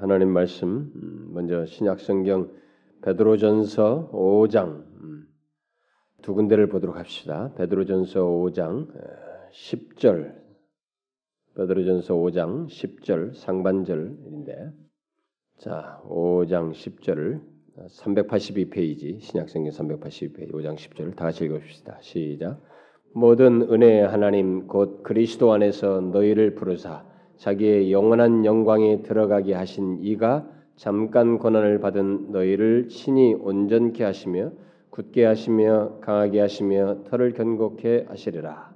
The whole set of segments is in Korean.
하나님 말씀 음, 먼저 신약 성경 베드로전서 5장 음, 두 군데를 보도록 합시다. 베드로전서 5장 10절 베드로전서 5장 10절 상반절인데 자 5장 10절을 382페이지 신약 성경 382페이지 5장 10절을 다 같이 읽어봅시다. 시작 모든 은혜의 하나님 곧 그리스도 안에서 너희를 부르사 자기의 영원한 영광에 들어가게 하신 이가 잠깐 고난을 받은 너희를 친히 온전케 하시며 굳게 하시며 강하게 하시며 털을 견고케 하시리라.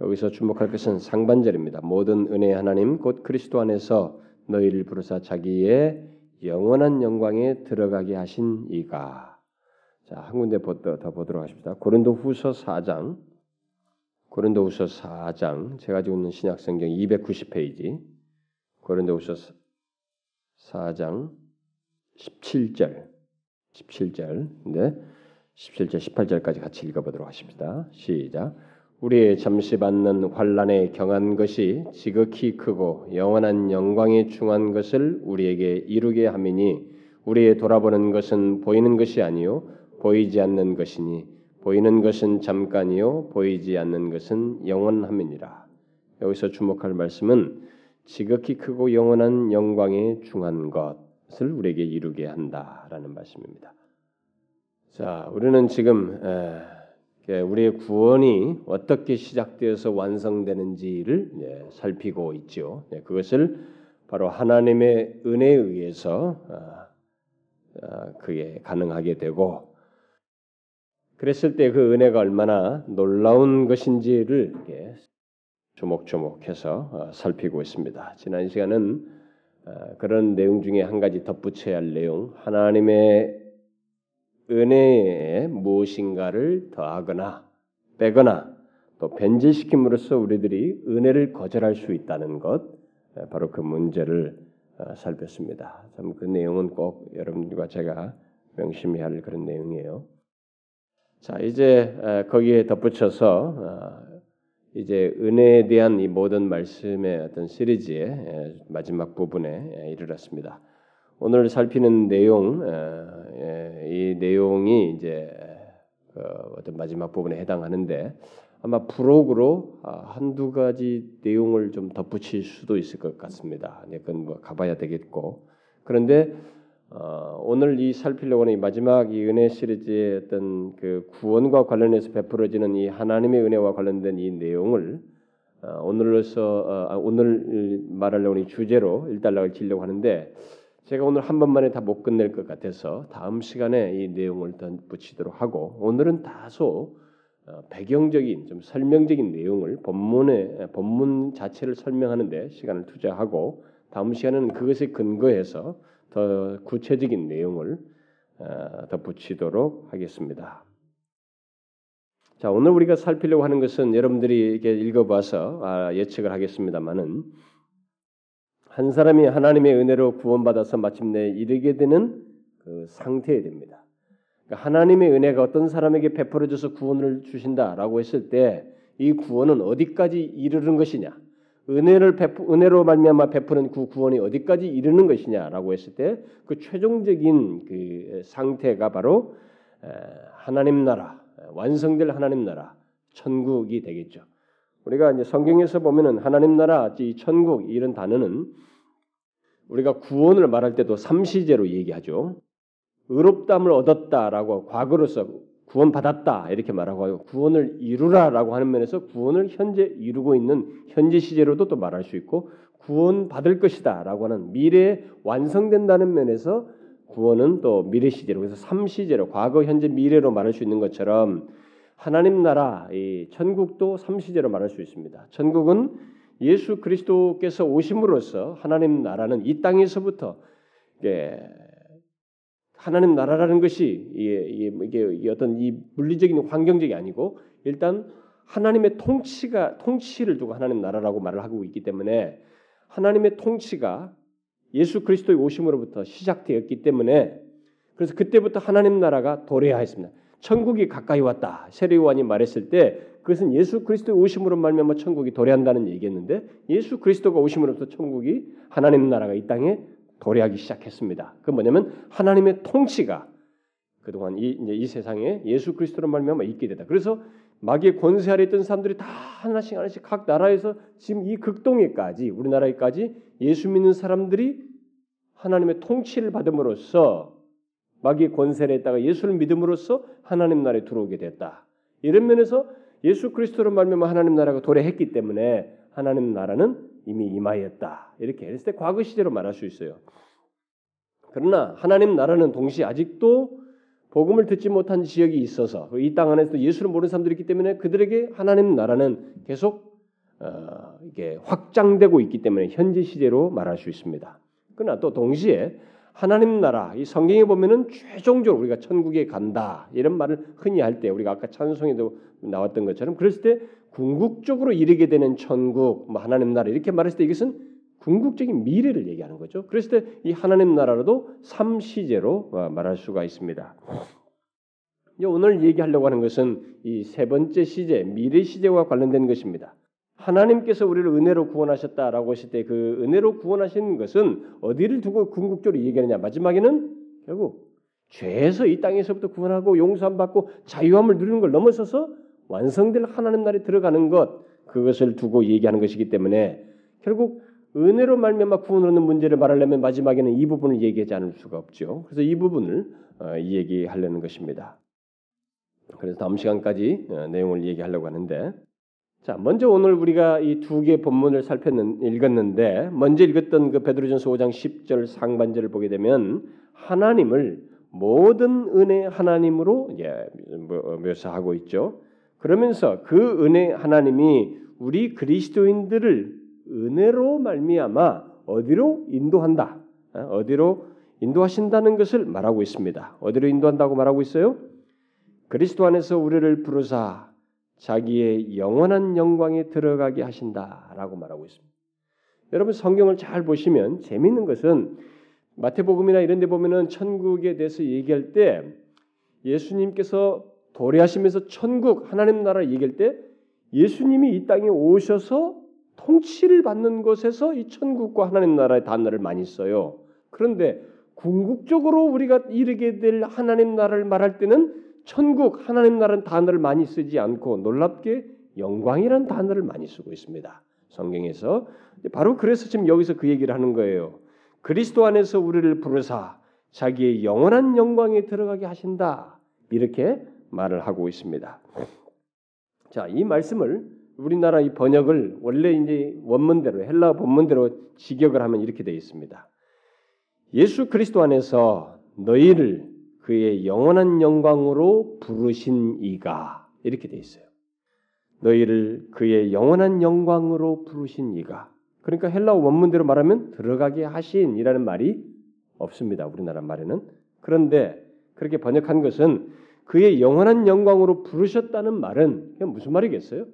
여기서 주목할 것은 상반절입니다. 모든 은혜 하나님 곧 그리스도 안에서 너희를 부르사 자기의 영원한 영광에 들어가게 하신 이가 자, 한 군데 더 보도록 하십니다. 고린도 후서 4장 고린도후서 4장 제가 가지고 있는 신약 성경 290페이지 고린도후서 4장 17절 17절 네 17절 18절까지 같이 읽어보도록 하십니다. 시작 우리의 잠시 받는 환란에 경한 것이 지극히 크고 영원한 영광에 중한 것을 우리에게 이루게 함이니 우리의 돌아보는 것은 보이는 것이 아니요 보이지 않는 것이니 보이는 것은 잠깐이요 보이지 않는 것은 영원함이니라. 여기서 주목할 말씀은 지극히 크고 영원한 영광에 중한 것을 우리에게 이루게 한다라는 말씀입니다. 자, 우리는 지금 우리의 구원이 어떻게 시작되어서 완성되는지를 살피고 있죠. 그것을 바로 하나님의 은혜에 의해서 아, 아, 그게 가능하게 되고 그랬을 때 그 은혜가 얼마나 놀라운 것인지를 조목조목해서 어, 살피고 있습니다. 지난 시간은 어, 그런 내용 중에 한 가지 덧붙여야 할 내용, 하나님의 은혜에 무엇인가를 더하거나 빼거나 또 변질시킴으로써 우리들이 은혜를 거절할 수 있다는 것, 어, 바로 그 문제를 살폈습니다. 참 그 내용은 꼭 여러분과 제가 명심해야 할 그런 내용이에요. 자 이제 거기에 덧붙여서 어, 이제 은혜에 대한 이 모든 말씀의 어떤 시리즈의 마지막 부분에 이르렀습니다. 오늘 살피는 내용 이 내용이 이제 그 어떤 마지막 부분에 해당하는데 아마 부록으로 아, 한두 가지 내용을 좀 덧붙일 수도 있을 것 같습니다. 네, 그건 뭐 가봐야 되겠고 그런데 어, 오늘 이 살피려고 하는 이 마지막 이 은혜 시리즈의 어떤 그 구원과 관련해서 베풀어지는 이 하나님의 은혜와 관련된 이 내용을 어, 오늘로서 어, 아, 오늘 말하려고 하는 주제로 일단락을 지려고 하는데 제가 오늘 한 번만에 다 못 끝낼 것 같아서 다음 시간에 이 내용을 더 붙이도록 하고 오늘은 다소 어, 배경적인 좀 설명적인 내용을 본문의 본문 자체를 설명하는데 시간을 투자하고 다음 시간은 그것에 근거해서 더 구체적인 내용을 어, 덧붙이도록 하겠습니다. 자, 오늘 우리가 살피려고 하는 것은 여러분들이 이렇게 읽어봐서 아, 예측을 하겠습니다만은 한 사람이 하나님의 은혜로 구원받아서 마침내 이르게 되는 그 상태에 됩니다. 그러니까 하나님의 은혜가 어떤 사람에게 베풀어져서 구원을 주신다라고 했을 때 이 구원은 어디까지 이르는 것이냐? 은혜를 베푸, 은혜로 말미암아 베푸는 그 구원이 어디까지 이르는 것이냐라고 했을 때 그 최종적인 그 상태가 바로 하나님 나라 완성될 하나님 나라 천국이 되겠죠. 우리가 이제 성경에서 보면은 하나님 나라, 이 천국 이런 단어는 우리가 구원을 말할 때도 삼시제로 얘기하죠. 의롭담을 얻었다라고 과거로서 구원받았다 이렇게 말하고 구원을 이루라라고 하는 면에서 구원을 현재 이루고 있는 현재 시제로도 또 말할 수 있고 구원받을 것이다라고 하는 미래에 완성된다는 면에서 구원은 또 미래 시제로 그래서 삼시제로 과거 현재 미래로 말할 수 있는 것처럼 하나님 나라 이 천국도 삼시제로 말할 수 있습니다. 천국은 예수 그리스도께서 오심으로써 하나님 나라는 이 땅에서부터 하나님 나라라는 것이 이게, 이게 어떤 이 물리적인 환경적이 아니고 일단 하나님의 통치가 통치를 두고 하나님 나라라고 말을 하고 있기 때문에 하나님의 통치가 예수 그리스도의 오심으로부터 시작되었기 때문에 그래서 그때부터 하나님 나라가 도래하였습니다. 천국이 가까이 왔다. 세례 요한이 말했을 때 그것은 예수 그리스도의 오심으로 말미암아 천국이 도래한다는 얘기였는데 예수 그리스도가 오심으로부터 천국이 하나님 나라가 이 땅에 도래하기 시작했습니다. 그 뭐냐면 하나님의 통치가 그동안 이, 이 세상에 예수 그리스도로 말미암아 있게 되다. 그래서 마귀의 권세 아래 있던 사람들이 다 하나씩 하나씩 각 나라에서 지금 이 극동에까지 우리나라에까지 예수 믿는 사람들이 하나님의 통치를 받음으로써 마귀의 권세를 했다가 예수를 믿음으로써 하나님 나라에 들어오게 됐다. 이런 면에서 예수 그리스도로 말미암아 하나님 나라가 도래했기 때문에 하나님 나라는 이미 임하였다. 이렇게 했을 때 과거 시제로 말할 수 있어요. 그러나 하나님 나라는 동시에 아직도 복음을 듣지 못한 지역이 있어서 이 땅 안에서 예수를 모르는 사람들이 있기 때문에 그들에게 하나님 나라는 계속 어, 이게 확장되고 있기 때문에 현재 시제로 말할 수 있습니다. 그러나 또 동시에 하나님 나라 이 성경에 보면은 최종적으로 우리가 천국에 간다 이런 말을 흔히 할 때 우리가 아까 찬송에도 나왔던 것처럼 그랬을 때 궁극적으로 이르게 되는 천국 뭐 하나님 나라 이렇게 말했을 때 이것은 궁극적인 미래를 얘기하는 거죠. 그랬을 때 이 하나님 나라로도 삼시제로 어, 말할 수가 있습니다. 오늘 얘기하려고 하는 것은 이 세 번째 시제 미래 시제와 관련된 것입니다. 하나님께서 우리를 은혜로 구원하셨다라고 하실 때 그 은혜로 구원하신 것은 어디를 두고 궁극적으로 얘기하느냐 마지막에는 결국 죄에서 이 땅에서부터 구원하고 용서함 받고 자유함을 누리는 걸 넘어서서 완성될 하나님 나라에 들어가는 것 그것을 두고 얘기하는 것이기 때문에 결국 은혜로 말미암아 구원을 얻는 문제를 말하려면 마지막에는 이 부분을 얘기하지 않을 수가 없죠. 그래서 이 부분을 어, 얘기하려는 것입니다. 그래서 다음 시간까지 어, 내용을 얘기하려고 하는데 자, 먼저 오늘 우리가 이 두개 본문을 살폈는 읽었는데 먼저 읽었던 그 베드로전서 5장 10절 상반절을 보게 되면 하나님을 모든 은혜 하나님으로 예, 뭐, 묘사하고 있죠. 그러면서 그 은혜 하나님이 우리 그리스도인들을 은혜로 말미암아 어디로 인도한다. 어, 어디로 인도하신다는 것을 말하고 있습니다. 어디로 인도한다고 말하고 있어요? 그리스도 안에서 우리를 부르사 자기의 영원한 영광에 들어가게 하신다라고 말하고 있습니다. 여러분 성경을 잘 보시면 재미있는 것은 마태복음이나 이런 데 보면은 천국에 대해서 얘기할 때 예수님께서 도래하시면서 천국 하나님 나라 얘기할 때 예수님이 이 땅에 오셔서 통치를 받는 것에서 이 천국과 하나님 나라의 단어를 많이 써요. 그런데 궁극적으로 우리가 이르게 될 하나님 나라를 말할 때는 천국 하나님 나라는 단어를 많이 쓰지 않고 놀랍게 영광이라는 단어를 많이 쓰고 있습니다. 성경에서 바로 그래서 지금 여기서 그 얘기를 하는 거예요. 그리스도 안에서 우리를 부르사 자기의 영원한 영광에 들어가게 하신다. 이렇게 말을 하고 있습니다. 자, 이 말씀을 우리나라 이 번역을 원래 이제 원문대로 헬라 본문대로 직역을 하면 이렇게 되어 있습니다. 예수 그리스도 안에서 너희를 그의 영원한 영광으로 부르신 이가 이렇게 되어 있어요. 너희를 그의 영원한 영광으로 부르신 이가 그러니까 헬라 원문대로 말하면 들어가게 하신이라는 말이 없습니다. 우리나라 말에는 그런데 그렇게 번역한 것은 그의 영원한 영광으로 부르셨다는 말은 무슨 말이겠어요?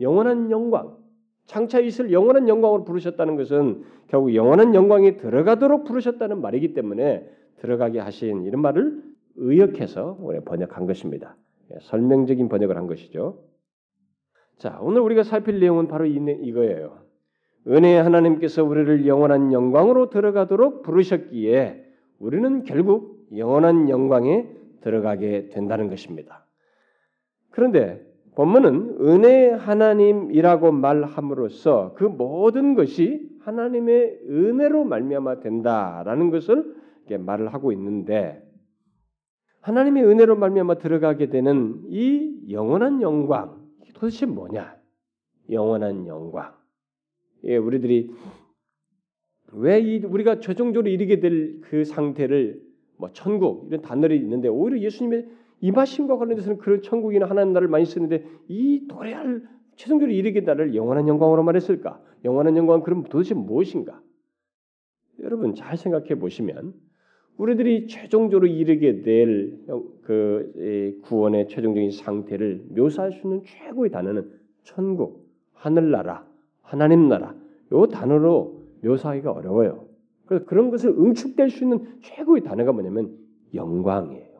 영원한 영광, 장차 있을 영원한 영광으로 부르셨다는 것은 결국 영원한 영광에 들어가도록 부르셨다는 말이기 때문에 들어가게 하신 이런 말을 의역해서 번역한 것입니다. 예, 설명적인 번역을 한 것이죠. 자, 오늘 우리가 살필 내용은 바로 이거예요. 은혜 하나님께서 우리를 영원한 영광으로 들어가도록 부르셨기에 우리는 결국 영원한 영광에 들어가게 된다는 것입니다. 그런데 본문은 은혜 하나님이라고 말함으로써 그 모든 것이 하나님의 은혜로 말미암아 된다라는 것을 말을 하고 있는데 하나님의 은혜로 말미암아 들어가게 되는 이 영원한 영광 도대체 뭐냐? 영원한 영광. 예, 우리들이 왜 이 우리가 최종적으로 이르게 될 그 상태를 뭐 천국 이런 단어들이 있는데 오히려 예수님의 임하심과 관련돼서는 그런 천국이나 하나님 나라를 많이 쓰는데 이 도래할 최종적으로 이르게 나를 영원한 영광으로 말했을까? 영원한 영광은 그럼 도대체 무엇인가? 여러분 잘 생각해 보시면 우리들이 최종적으로 이르게 될 그 구원의 최종적인 상태를 묘사할 수 있는 최고의 단어는 천국, 하늘나라, 하나님 나라 요 단어로 묘사하기가 어려워요. 그래서 그런 것을 응축될 수 있는 최고의 단어가 뭐냐면 영광이에요.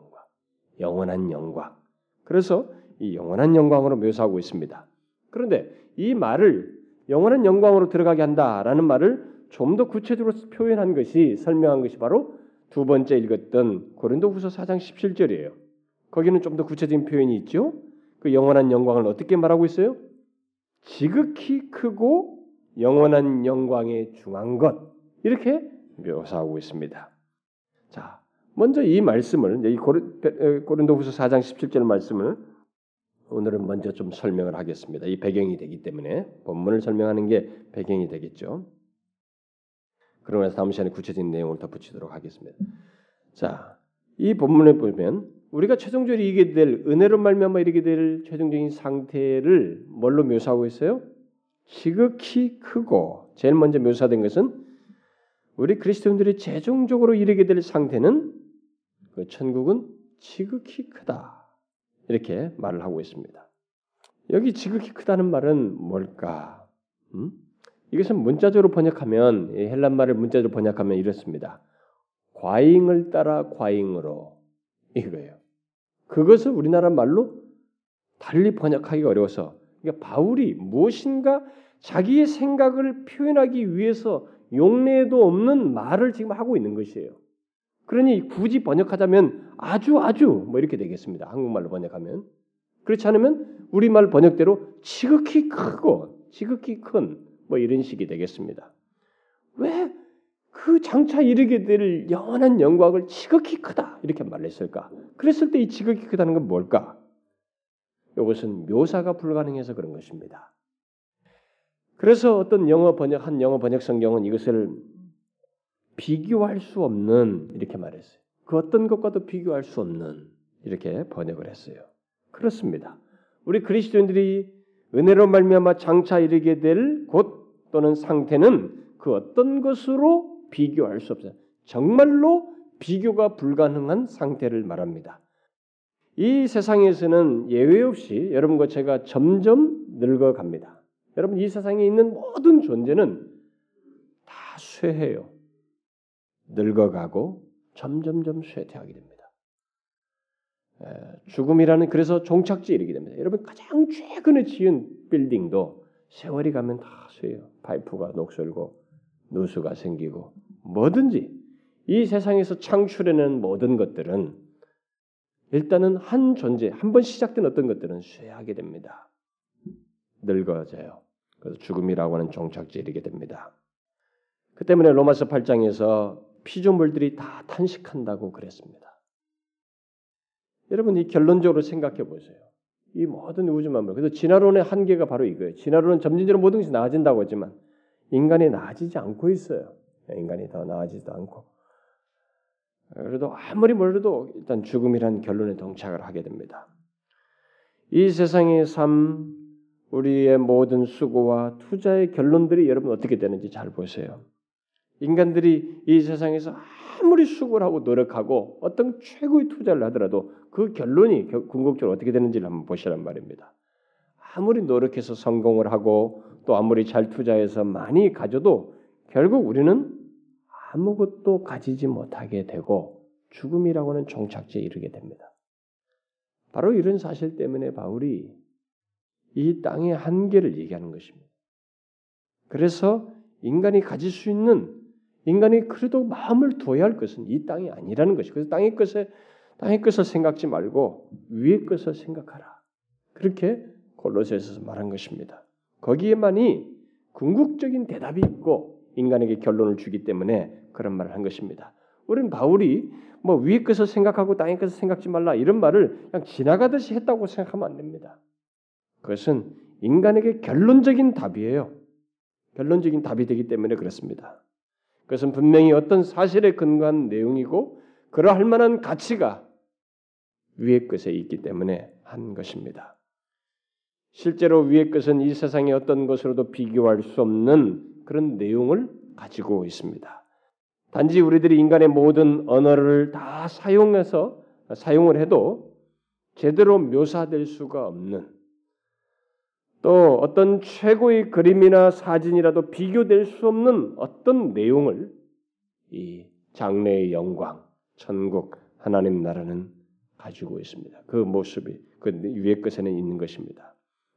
영원한 영광. 그래서 이 영원한 영광으로 묘사하고 있습니다. 그런데 이 말을 영원한 영광으로 들어가게 한다라는 말을 좀 더 구체적으로 표현한 것이 설명한 것이 바로 두 번째 읽었던 고린도후서 4장 17절이에요. 거기는 좀 더 구체적인 표현이 있죠. 그 영원한 영광을 어떻게 말하고 있어요? 지극히 크고 영원한 영광에 중한 것 이렇게 묘사하고 있습니다. 자, 먼저 이 말씀을 이 고린도후서 4장 17절 말씀을 오늘은 먼저 좀 설명을 하겠습니다. 이 배경이 되기 때문에 본문을 설명하는 게 배경이 되겠죠. 그러고 나서 다음 시간에 구체적인 내용을 덧붙이도록 하겠습니다. 자, 이 본문에 보면 우리가 최종적으로 이게 될 은혜로 말미암아 이르게 될 최종적인 상태를 뭘로 묘사하고 있어요? 지극히 크고 제일 먼저 묘사된 것은 우리 그리스도인들이 최종적으로 이르게 될 상태는 그 천국은 지극히 크다. 이렇게 말을 하고 있습니다. 여기 지극히 크다는 말은 뭘까? 음? 이것은 문자적으로 번역하면 헬란 말을 문자적으로 번역하면 이렇습니다. 과잉을 따라 과잉으로 이거예요. 그것을 우리나라 말로 달리 번역하기 어려워서 그러니까 바울이 무엇인가 자기의 생각을 표현하기 위해서 용례도 없는 말을 지금 하고 있는 것이에요. 그러니 굳이 번역하자면 아주 아주 뭐 이렇게 되겠습니다. 한국말로 번역하면 그렇지 않으면 우리말 번역대로 지극히 크고 지극히 큰 뭐 이런 식이 되겠습니다. 왜 그 장차 이르게 될 영원한 영광을 지극히 크다 이렇게 말했을까? 그랬을 때 이 지극히 크다는 건 뭘까? 이것은 묘사가 불가능해서 그런 것입니다. 그래서 어떤 영어 번역 한 영어 번역 성경은 이것을 비교할 수 없는 이렇게 말했어요. 그 어떤 것과도 비교할 수 없는 이렇게 번역을 했어요. 그렇습니다. 우리 그리스도인들이 은혜로 말미암아 장차 이르게 될 곳 또는 상태는 그 어떤 것으로 비교할 수 없어요. 정말로 비교가 불가능한 상태를 말합니다. 이 세상에서는 예외 없이 여러분과 제가 점점 늙어갑니다. 여러분 이 세상에 있는 모든 존재는 다 쇠해요. 늙어가고 점점점 쇠퇴하게 됩니다. 죽음이라는 그래서 종착지에 이르게 됩니다. 여러분 가장 최근에 지은 빌딩도 세월이 가면 다 쇠요. 파이프가 녹슬고 누수가 생기고 뭐든지 이 세상에서 창출해낸 모든 것들은 일단은 한 존재, 한 번 시작된 어떤 것들은 쇠하게 됩니다. 늙어져요. 그래서 죽음이라고 하는 종착지에 이르게 됩니다. 그 때문에 로마서 8장에서 피조물들이 다 탄식한다고 그랬습니다. 여러분 이 결론적으로 생각해 보세요. 이 모든 우주 만물. 그래서 진화론의 한계가 바로 이거예요. 진화론은 점진적으로 모든 것이 나아진다고 하지만 인간이 나아지지 않고 있어요. 인간이 더 나아지지도 않고. 그래도 아무리 멀어도 일단 죽음이란 결론에 동착을 하게 됩니다. 이 세상의 삶, 우리의 모든 수고와 투자의 결론들이 여러분 어떻게 되는지 잘 보세요. 인간들이 이 세상에서 아무리 수고를 하고 노력하고 어떤 최고의 투자를 하더라도 그 결론이 궁극적으로 어떻게 되는지를 한번 보시란 말입니다. 아무리 노력해서 성공을 하고 또 아무리 잘 투자해서 많이 가져도 결국 우리는 아무것도 가지지 못하게 되고 죽음이라고 하는 종착지에 이르게 됩니다. 바로 이런 사실 때문에 바울이 이 땅의 한계를 얘기하는 것입니다. 그래서 인간이 가질 수 있는 인간이 그래도 마음을 둬야 할 것은 이 땅이 아니라는 것이. 그래서 땅의 것에 땅의 것을 생각지 말고 위의 것을 생각하라. 그렇게 골로새에서 말한 것입니다. 거기에만이 궁극적인 대답이 있고 인간에게 결론을 주기 때문에 그런 말을 한 것입니다. 우리는 바울이 뭐 위의 것을 생각하고 땅의 것을 생각지 말라 이런 말을 그냥 지나가듯이 했다고 생각하면 안 됩니다. 그것은 인간에게 결론적인 답이에요. 결론적인 답이 되기 때문에 그렇습니다. 그것은 분명히 어떤 사실에 근거한 내용이고 그러할 만한 가치가 위의 것에 있기 때문에 한 것입니다. 실제로 위의 것은 이 세상의 어떤 것으로도 비교할 수 없는 그런 내용을 가지고 있습니다. 단지 우리들이 인간의 모든 언어를 다 사용해서 사용을 해도 제대로 묘사될 수가 없는 또 어떤 최고의 그림이나 사진이라도 비교될 수 없는 어떤 내용을 이 장래의 영광, 천국, 하나님 나라는 가지고 있습니다. 그 모습이 그 위의 것에는 있는 것입니다.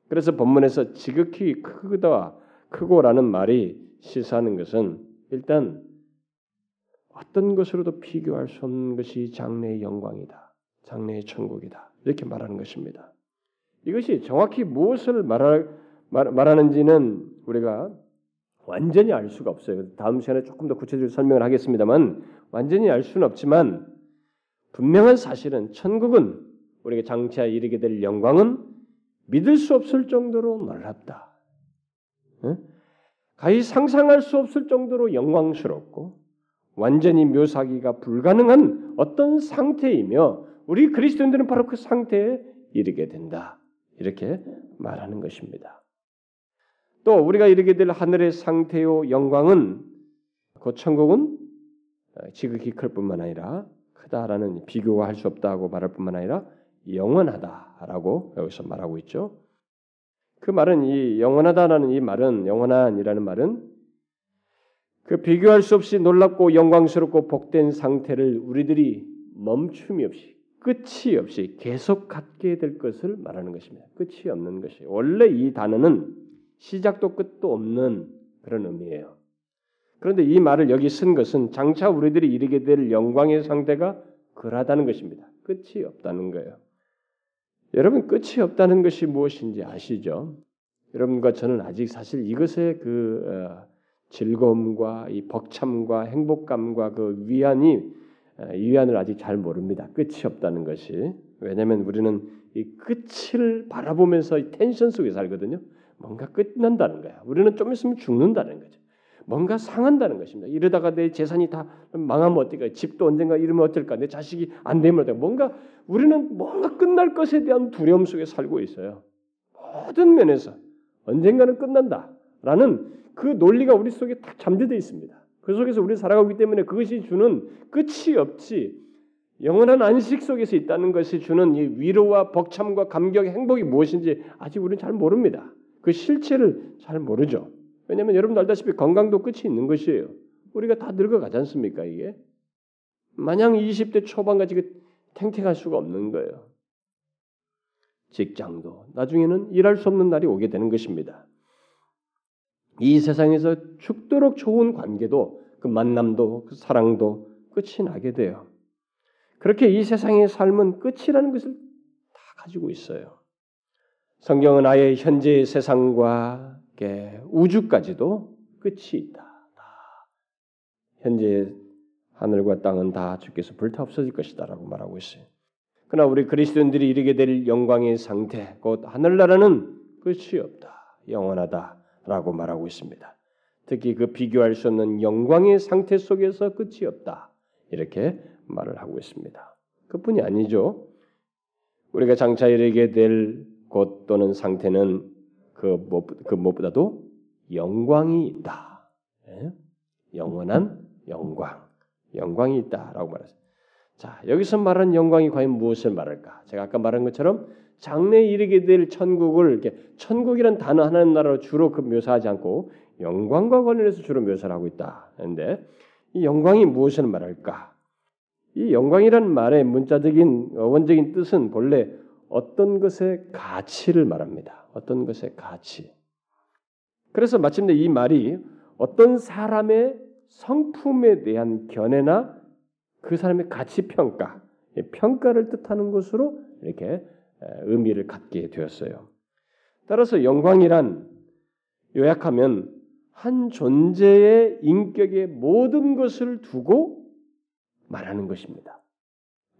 그래서 본문에서 지극히 크다, 크고라는 말이 시사하는 것은 일단 어떤 것으로도 비교할 수 없는 것이 장래의 영광이다. 장래의 천국이다. 이렇게 말하는 것입니다. 이것이 정확히 무엇을 말할, 말, 말하는지는 우리가 완전히 알 수가 없어요. 다음 시간에 조금 더 구체적으로 설명을 하겠습니다만 완전히 알 수는 없지만 분명한 사실은 천국은 우리가 장차 이르게 될 영광은 믿을 수 없을 정도로 놀랍다. 응? 가히 상상할 수 없을 정도로 영광스럽고 완전히 묘사하기가 불가능한 어떤 상태이며 우리 그리스도인들은 바로 그 상태에 이르게 된다. 이렇게 말하는 것입니다. 또 우리가 이르게 될 하늘의 상태요 영광은 그 천국은 지극히 클 뿐만 아니라 크다라는 비교가 할 수 없다고 말할 뿐만 아니라 영원하다라고 여기서 말하고 있죠. 그 말은 이 영원하다라는 이 말은 영원한이라는 말은 그 비교할 수 없이 놀랍고 영광스럽고 복된 상태를 우리들이 멈춤이 없이 끝이 없이 계속 갖게 될 것을 말하는 것입니다. 끝이 없는 것이 원래 이 단어는 시작도 끝도 없는 그런 의미예요. 그런데 이 말을 여기 쓴 것은 장차 우리들이 이르게 될 영광의 상태가 그러하다는 것입니다. 끝이 없다는 거예요. 여러분 끝이 없다는 것이 무엇인지 아시죠? 여러분과 저는 아직 사실 이것의 그 어, 즐거움과 이 벅참과 행복감과 그 위안이 어, 이 위안을 아직 잘 모릅니다. 끝이 없다는 것이 왜냐하면 우리는 이 끝을 바라보면서 이 텐션 속에 살거든요. 뭔가 끝난다는 거야. 우리는 좀 있으면 죽는다는 거죠. 뭔가 상한다는 것입니다. 이러다가 내 재산이 다 망하면 어떨까? 집도 언젠가 이러면 어떨까? 내 자식이 안 되면 어떨까? 뭔가 우리는 뭔가 끝날 것에 대한 두려움 속에 살고 있어요. 모든 면에서 언젠가는 끝난다라는 그 논리가 우리 속에 딱 잠재되어 있습니다. 그 속에서 우리 살아가고 있기 때문에 그것이 주는 끝이 없지 영원한 안식 속에서 있다는 것이 주는 이 위로와 벅참과 감격, 행복이 무엇인지 아직 우리는 잘 모릅니다. 그 실체를 잘 모르죠. 왜냐하면 여러분도 알다시피 건강도 끝이 있는 것이에요. 우리가 다 늙어가지 않습니까 이게? 마냥 20대 초반까지 그 탱탱할 수가 없는 거예요. 직장도 나중에는 일할 수 없는 날이 오게 되는 것입니다. 이 세상에서 죽도록 좋은 관계도 그 만남도 그 사랑도 끝이 나게 돼요. 그렇게 이 세상의 삶은 끝이라는 것을 다 가지고 있어요. 성경은 아예 현재의 세상과 우주까지도 끝이 있다. 현재 하늘과 땅은 다 주께서 불타 없어질 것이다라고 말하고 있어요. 그러나 우리 그리스도인들이 이르게 될 영광의 상태, 곧 하늘나라는 끝이 없다, 영원하다 라고 말하고 있습니다. 특히 그 비교할 수 없는 영광의 상태 속에서 끝이 없다 이렇게 말을 하고 있습니다. 그뿐이 아니죠. 우리가 장차 이르게 될 곳 또는 상태는 그, 무엇, 그 무엇보다도 영광이 있다. 예? 영원한 영광, 영광이 있다라고 말했어요. 자, 여기서 말하는 영광이 과연 무엇을 말할까? 제가 아까 말한 것처럼 장래에 이르게 될 천국을 이렇게 천국이란 단어 하나의 나라로 주로 그 묘사하지 않고 영광과 관련해서 주로 묘사를 하고 있다. 그런데 이 영광이 무엇을 말할까? 이 영광이란 말의 문자적인 원적인 뜻은 본래 어떤 것의 가치를 말합니다. 어떤 것의 가치. 그래서 마침내 이 말이 어떤 사람의 성품에 대한 견해나 그 사람의 가치 평가, 평가를 뜻하는 것으로 이렇게 의미를 갖게 되었어요. 따라서 영광이란 요약하면 한 존재의 인격의 모든 것을 두고 말하는 것입니다.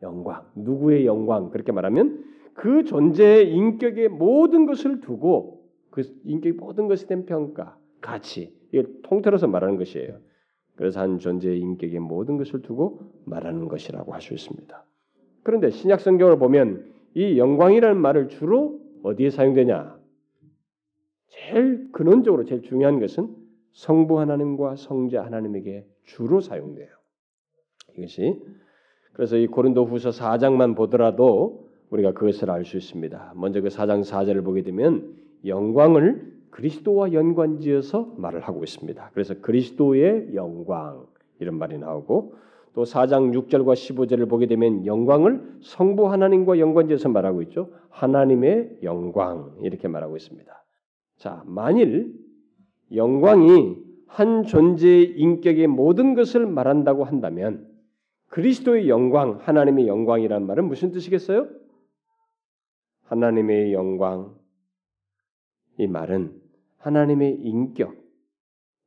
영광, 누구의 영광 그렇게 말하면 그 존재의 인격의 모든 것을 두고 그 인격의 모든 것에 대한 평가, 가치 이걸 통틀어서 말하는 것이에요. 그래서 한 존재의 인격의 모든 것을 두고 말하는 것이라고 할 수 있습니다. 그런데 신약 성경을 보면 이 영광이라는 말을 주로 어디에 사용되냐? 제일 근원적으로 제일 중요한 것은 성부 하나님과 성자 하나님에게 주로 사용돼요. 이것이 그래서 이 고린도후서 4장만 보더라도 우리가 그것을 알 수 있습니다. 먼저 그 4장 4절을 보게 되면 영광을 그리스도와 연관지어서 말을 하고 있습니다. 그래서 그리스도의 영광 이런 말이 나오고 또 4장 6절과 15절을 보게 되면 영광을 성부 하나님과 연관지어서 말하고 있죠. 하나님의 영광 이렇게 말하고 있습니다. 자, 만일 영광이 한 존재의 인격의 모든 것을 말한다고 한다면 그리스도의 영광, 하나님의 영광이란 말은 무슨 뜻이겠어요? 하나님의 영광 이 말은 하나님의 인격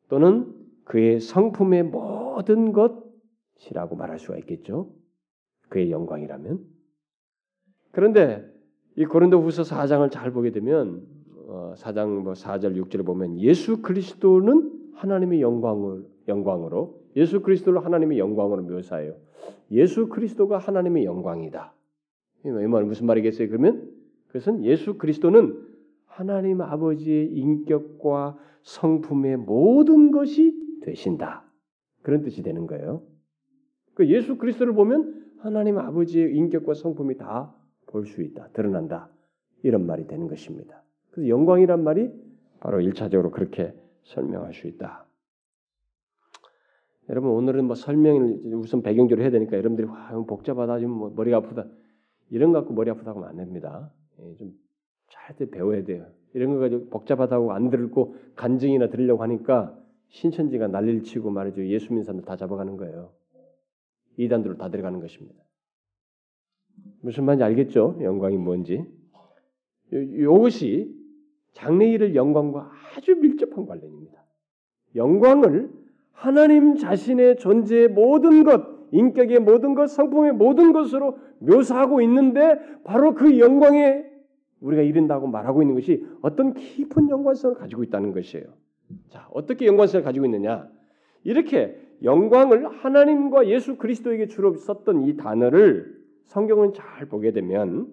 또는 그의 성품의 모든 것 이라고 말할 수가 있겠죠. 그의 영광이라면. 그런데 이 고린도후서 4장을 잘 보게 되면 어, 4장 뭐 4절 6절을 보면 예수 그리스도는 하나님의 영광을 영광으로 예수 그리스도를 하나님의 영광으로 묘사해요. 예수 그리스도가 하나님의 영광이다. 이 말은 무슨 말이겠어요? 그러면 그것은 예수 그리스도는 하나님 아버지의 인격과 성품의 모든 것이 되신다. 그런 뜻이 되는 거예요. 그 예수 그리스도를 보면 하나님 아버지의 인격과 성품이 다 볼 수 있다. 드러난다. 이런 말이 되는 것입니다. 그래서 영광이란 말이 바로 일차적으로 그렇게 설명할 수 있다. 여러분 오늘은 뭐 설명을 우선 배경적으로 해야 되니까 여러분들이 와 복잡하다 지금 뭐 머리가 아프다 이런 거 갖고 머리 아프다고 하면 안 됩니다. 예, 좀잘 배워야 돼요. 이런 거 가지고 복잡하다고 안 들고 간증이나 들으려고 하니까 신천지가 난리를 치고 말이죠 예수 믿는 사람들 다 잡아가는 거예요. 이단들로 다 들어가는 것입니다. 무슨 말인지 알겠죠? 영광이 뭔지. 이것이 장래일을 영광과 아주 밀접한 관련입니다. 영광을 하나님 자신의 존재의 모든 것, 인격의 모든 것, 성품의 모든 것으로 묘사하고 있는데 바로 그 영광에 우리가 이른다고 말하고 있는 것이 어떤 깊은 연관성을 가지고 있다는 것이에요. 자, 어떻게 연관성을 가지고 있느냐? 이렇게 영광을 하나님과 예수 그리스도에게 주로 썼던 이 단어를 성경은 잘 보게 되면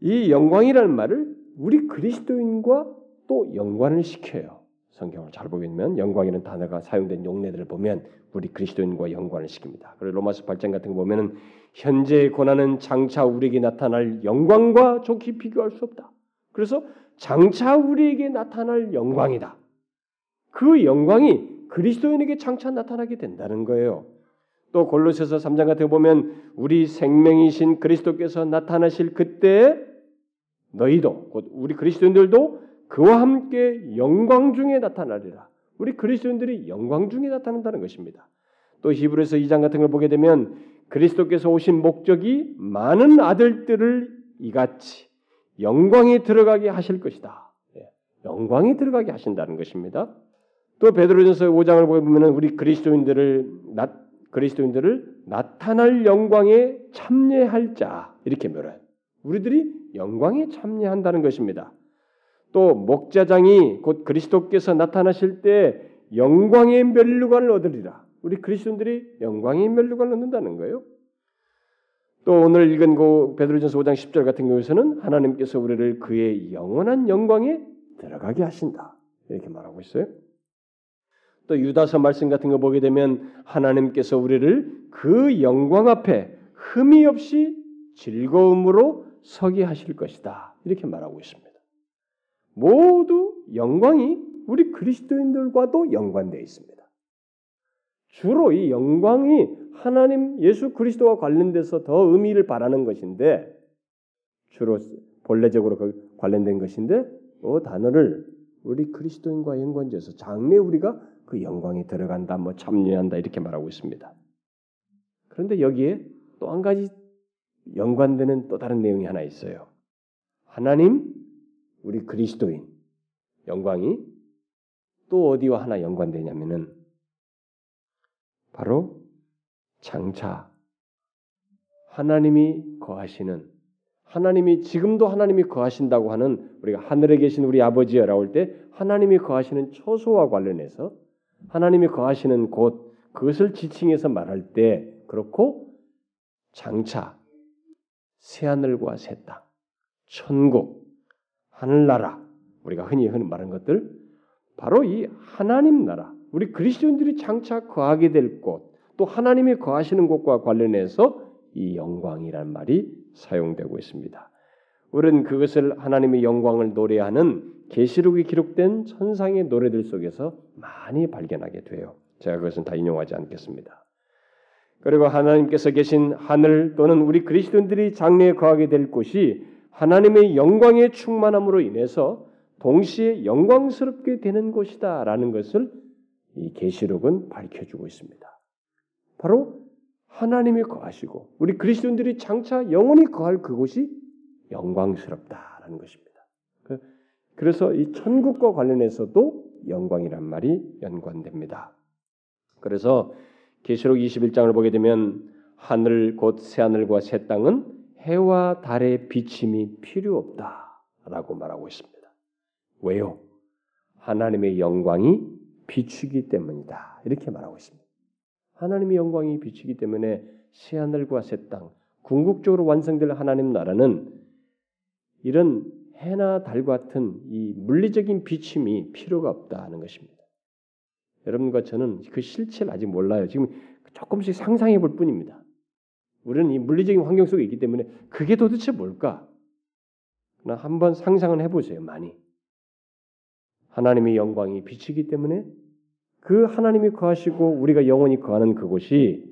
이 영광이라는 말을 우리 그리스도인과 또 연관을 시켜요. 성경을 잘 보게 되면 영광이라는 단어가 사용된 용례들을 보면 우리 그리스도인과 연관을 시킵니다. 그리고 로마서 8장 같은 거 보면은 현재의 고난은 장차 우리에게 나타날 영광과 좋게 비교할 수 없다. 그래서 장차 우리에게 나타날 영광이다. 그 영광이 그리스도인에게 장차 나타나게 된다는 거예요. 또 골로새서 3장 같은 거 보면 우리 생명이신 그리스도께서 나타나실 그때 너희도 곧 우리 그리스도인들도 그와 함께 영광 중에 나타나리라. 우리 그리스도인들이 영광 중에 나타난다는 것입니다. 또 히브리서 2장 같은 걸 보게 되면 그리스도께서 오신 목적이 많은 아들들을 이같이 영광에 들어가게 하실 것이다. 예, 영광에 들어가게 하신다는 것입니다. 또 베드로전서 5장을 보면 우리 그리스도인들을 나, 그리스도인들을 나타날 영광에 참여할 자 이렇게 말해요. 우리들이 영광에 참여한다는 것입니다. 또 목자장이 곧 그리스도께서 나타나실 때 영광의 멸류관을 얻으리라. 우리 그리스도인들이 영광의 멸류관을 얻는다는 거예요. 또 오늘 읽은 그 베드로전서 5장 10절 같은 경우에서는 하나님께서 우리를 그의 영원한 영광에 들어가게 하신다. 이렇게 말하고 있어요. 또 유다서 말씀 같은 거 보게 되면 하나님께서 우리를 그 영광 앞에 흠이 없이 즐거움으로 서게 하실 것이다. 이렇게 말하고 있습니다. 모두 영광이 우리 그리스도인들과도 연관되어 있습니다. 주로 이 영광이 하나님 예수 그리스도와 관련돼서 더 의미를 바라는 것인데 주로 본래적으로 그 관련된 것인데 그 단어를 우리 그리스도인과 연관지어서 장래 우리가 그 영광이 들어간다, 뭐 참여한다 이렇게 말하고 있습니다. 그런데 여기에 또 한 가지 연관되는 또 다른 내용이 하나 있어요. 하나님 우리 그리스도인 영광이 또 어디와 하나 연관되냐면은 바로 장차 하나님이 거하시는 하나님이 지금도 하나님이 거하신다고 하는 우리가 하늘에 계신 우리 아버지라고 할때 하나님이 거하시는 초소와 관련해서 하나님이 거하시는 곳 그것을 지칭해서 말할 때 그렇고 장차 새 하늘과 새 땅, 천국 하늘나라 우리가 흔히 흔히 말하는 것들 바로 이 하나님 나라 우리 그리스도인들이 장차 거하게 될 곳, 또 하나님이 거하시는 곳과 관련해서 이 영광이란 말이 사용되고 있습니다. 우리는 그것을 하나님의 영광을 노래하는 계시록에 기록된 천상의 노래들 속에서 많이 발견하게 돼요. 제가 그것은 다 인용하지 않겠습니다. 그리고 하나님께서 계신 하늘 또는 우리 그리스도인들이 장래에 거하게 될 곳이 하나님의 영광의 충만함으로 인해서 동시에 영광스럽게 되는 곳이다라는 것을 이 계시록은 밝혀주고 있습니다. 바로 하나님이 거하시고 우리 그리스도인들이 장차 영원히 거할 그곳이 영광스럽다라는 것입니다. 그, 그래서 이 천국과 관련해서도 영광이란 말이 연관됩니다. 그래서 계시록 21장을 보게 되면 하늘 곧 새 하늘과 새 땅은 해와 달의 비침이 필요 없다라고 말하고 있습니다. 왜요? 하나님의 영광이 비추기 때문이다. 이렇게 말하고 있습니다. 하나님의 영광이 비추기 때문에 새 하늘과 새 땅, 궁극적으로 완성될 하나님 나라는 이런 해나 달 같은 이 물리적인 비침이 필요가 없다는 것입니다. 여러분과 저는 그 실체를 아직 몰라요. 지금 조금씩 상상해 볼 뿐입니다. 우리는 이 물리적인 환경 속에 있기 때문에 그게 도대체 뭘까? 나 한번 상상을 해보세요. 많이 하나님의 영광이 비치기 때문에 그 하나님이 거하시고 우리가 영원히 거하는 그곳이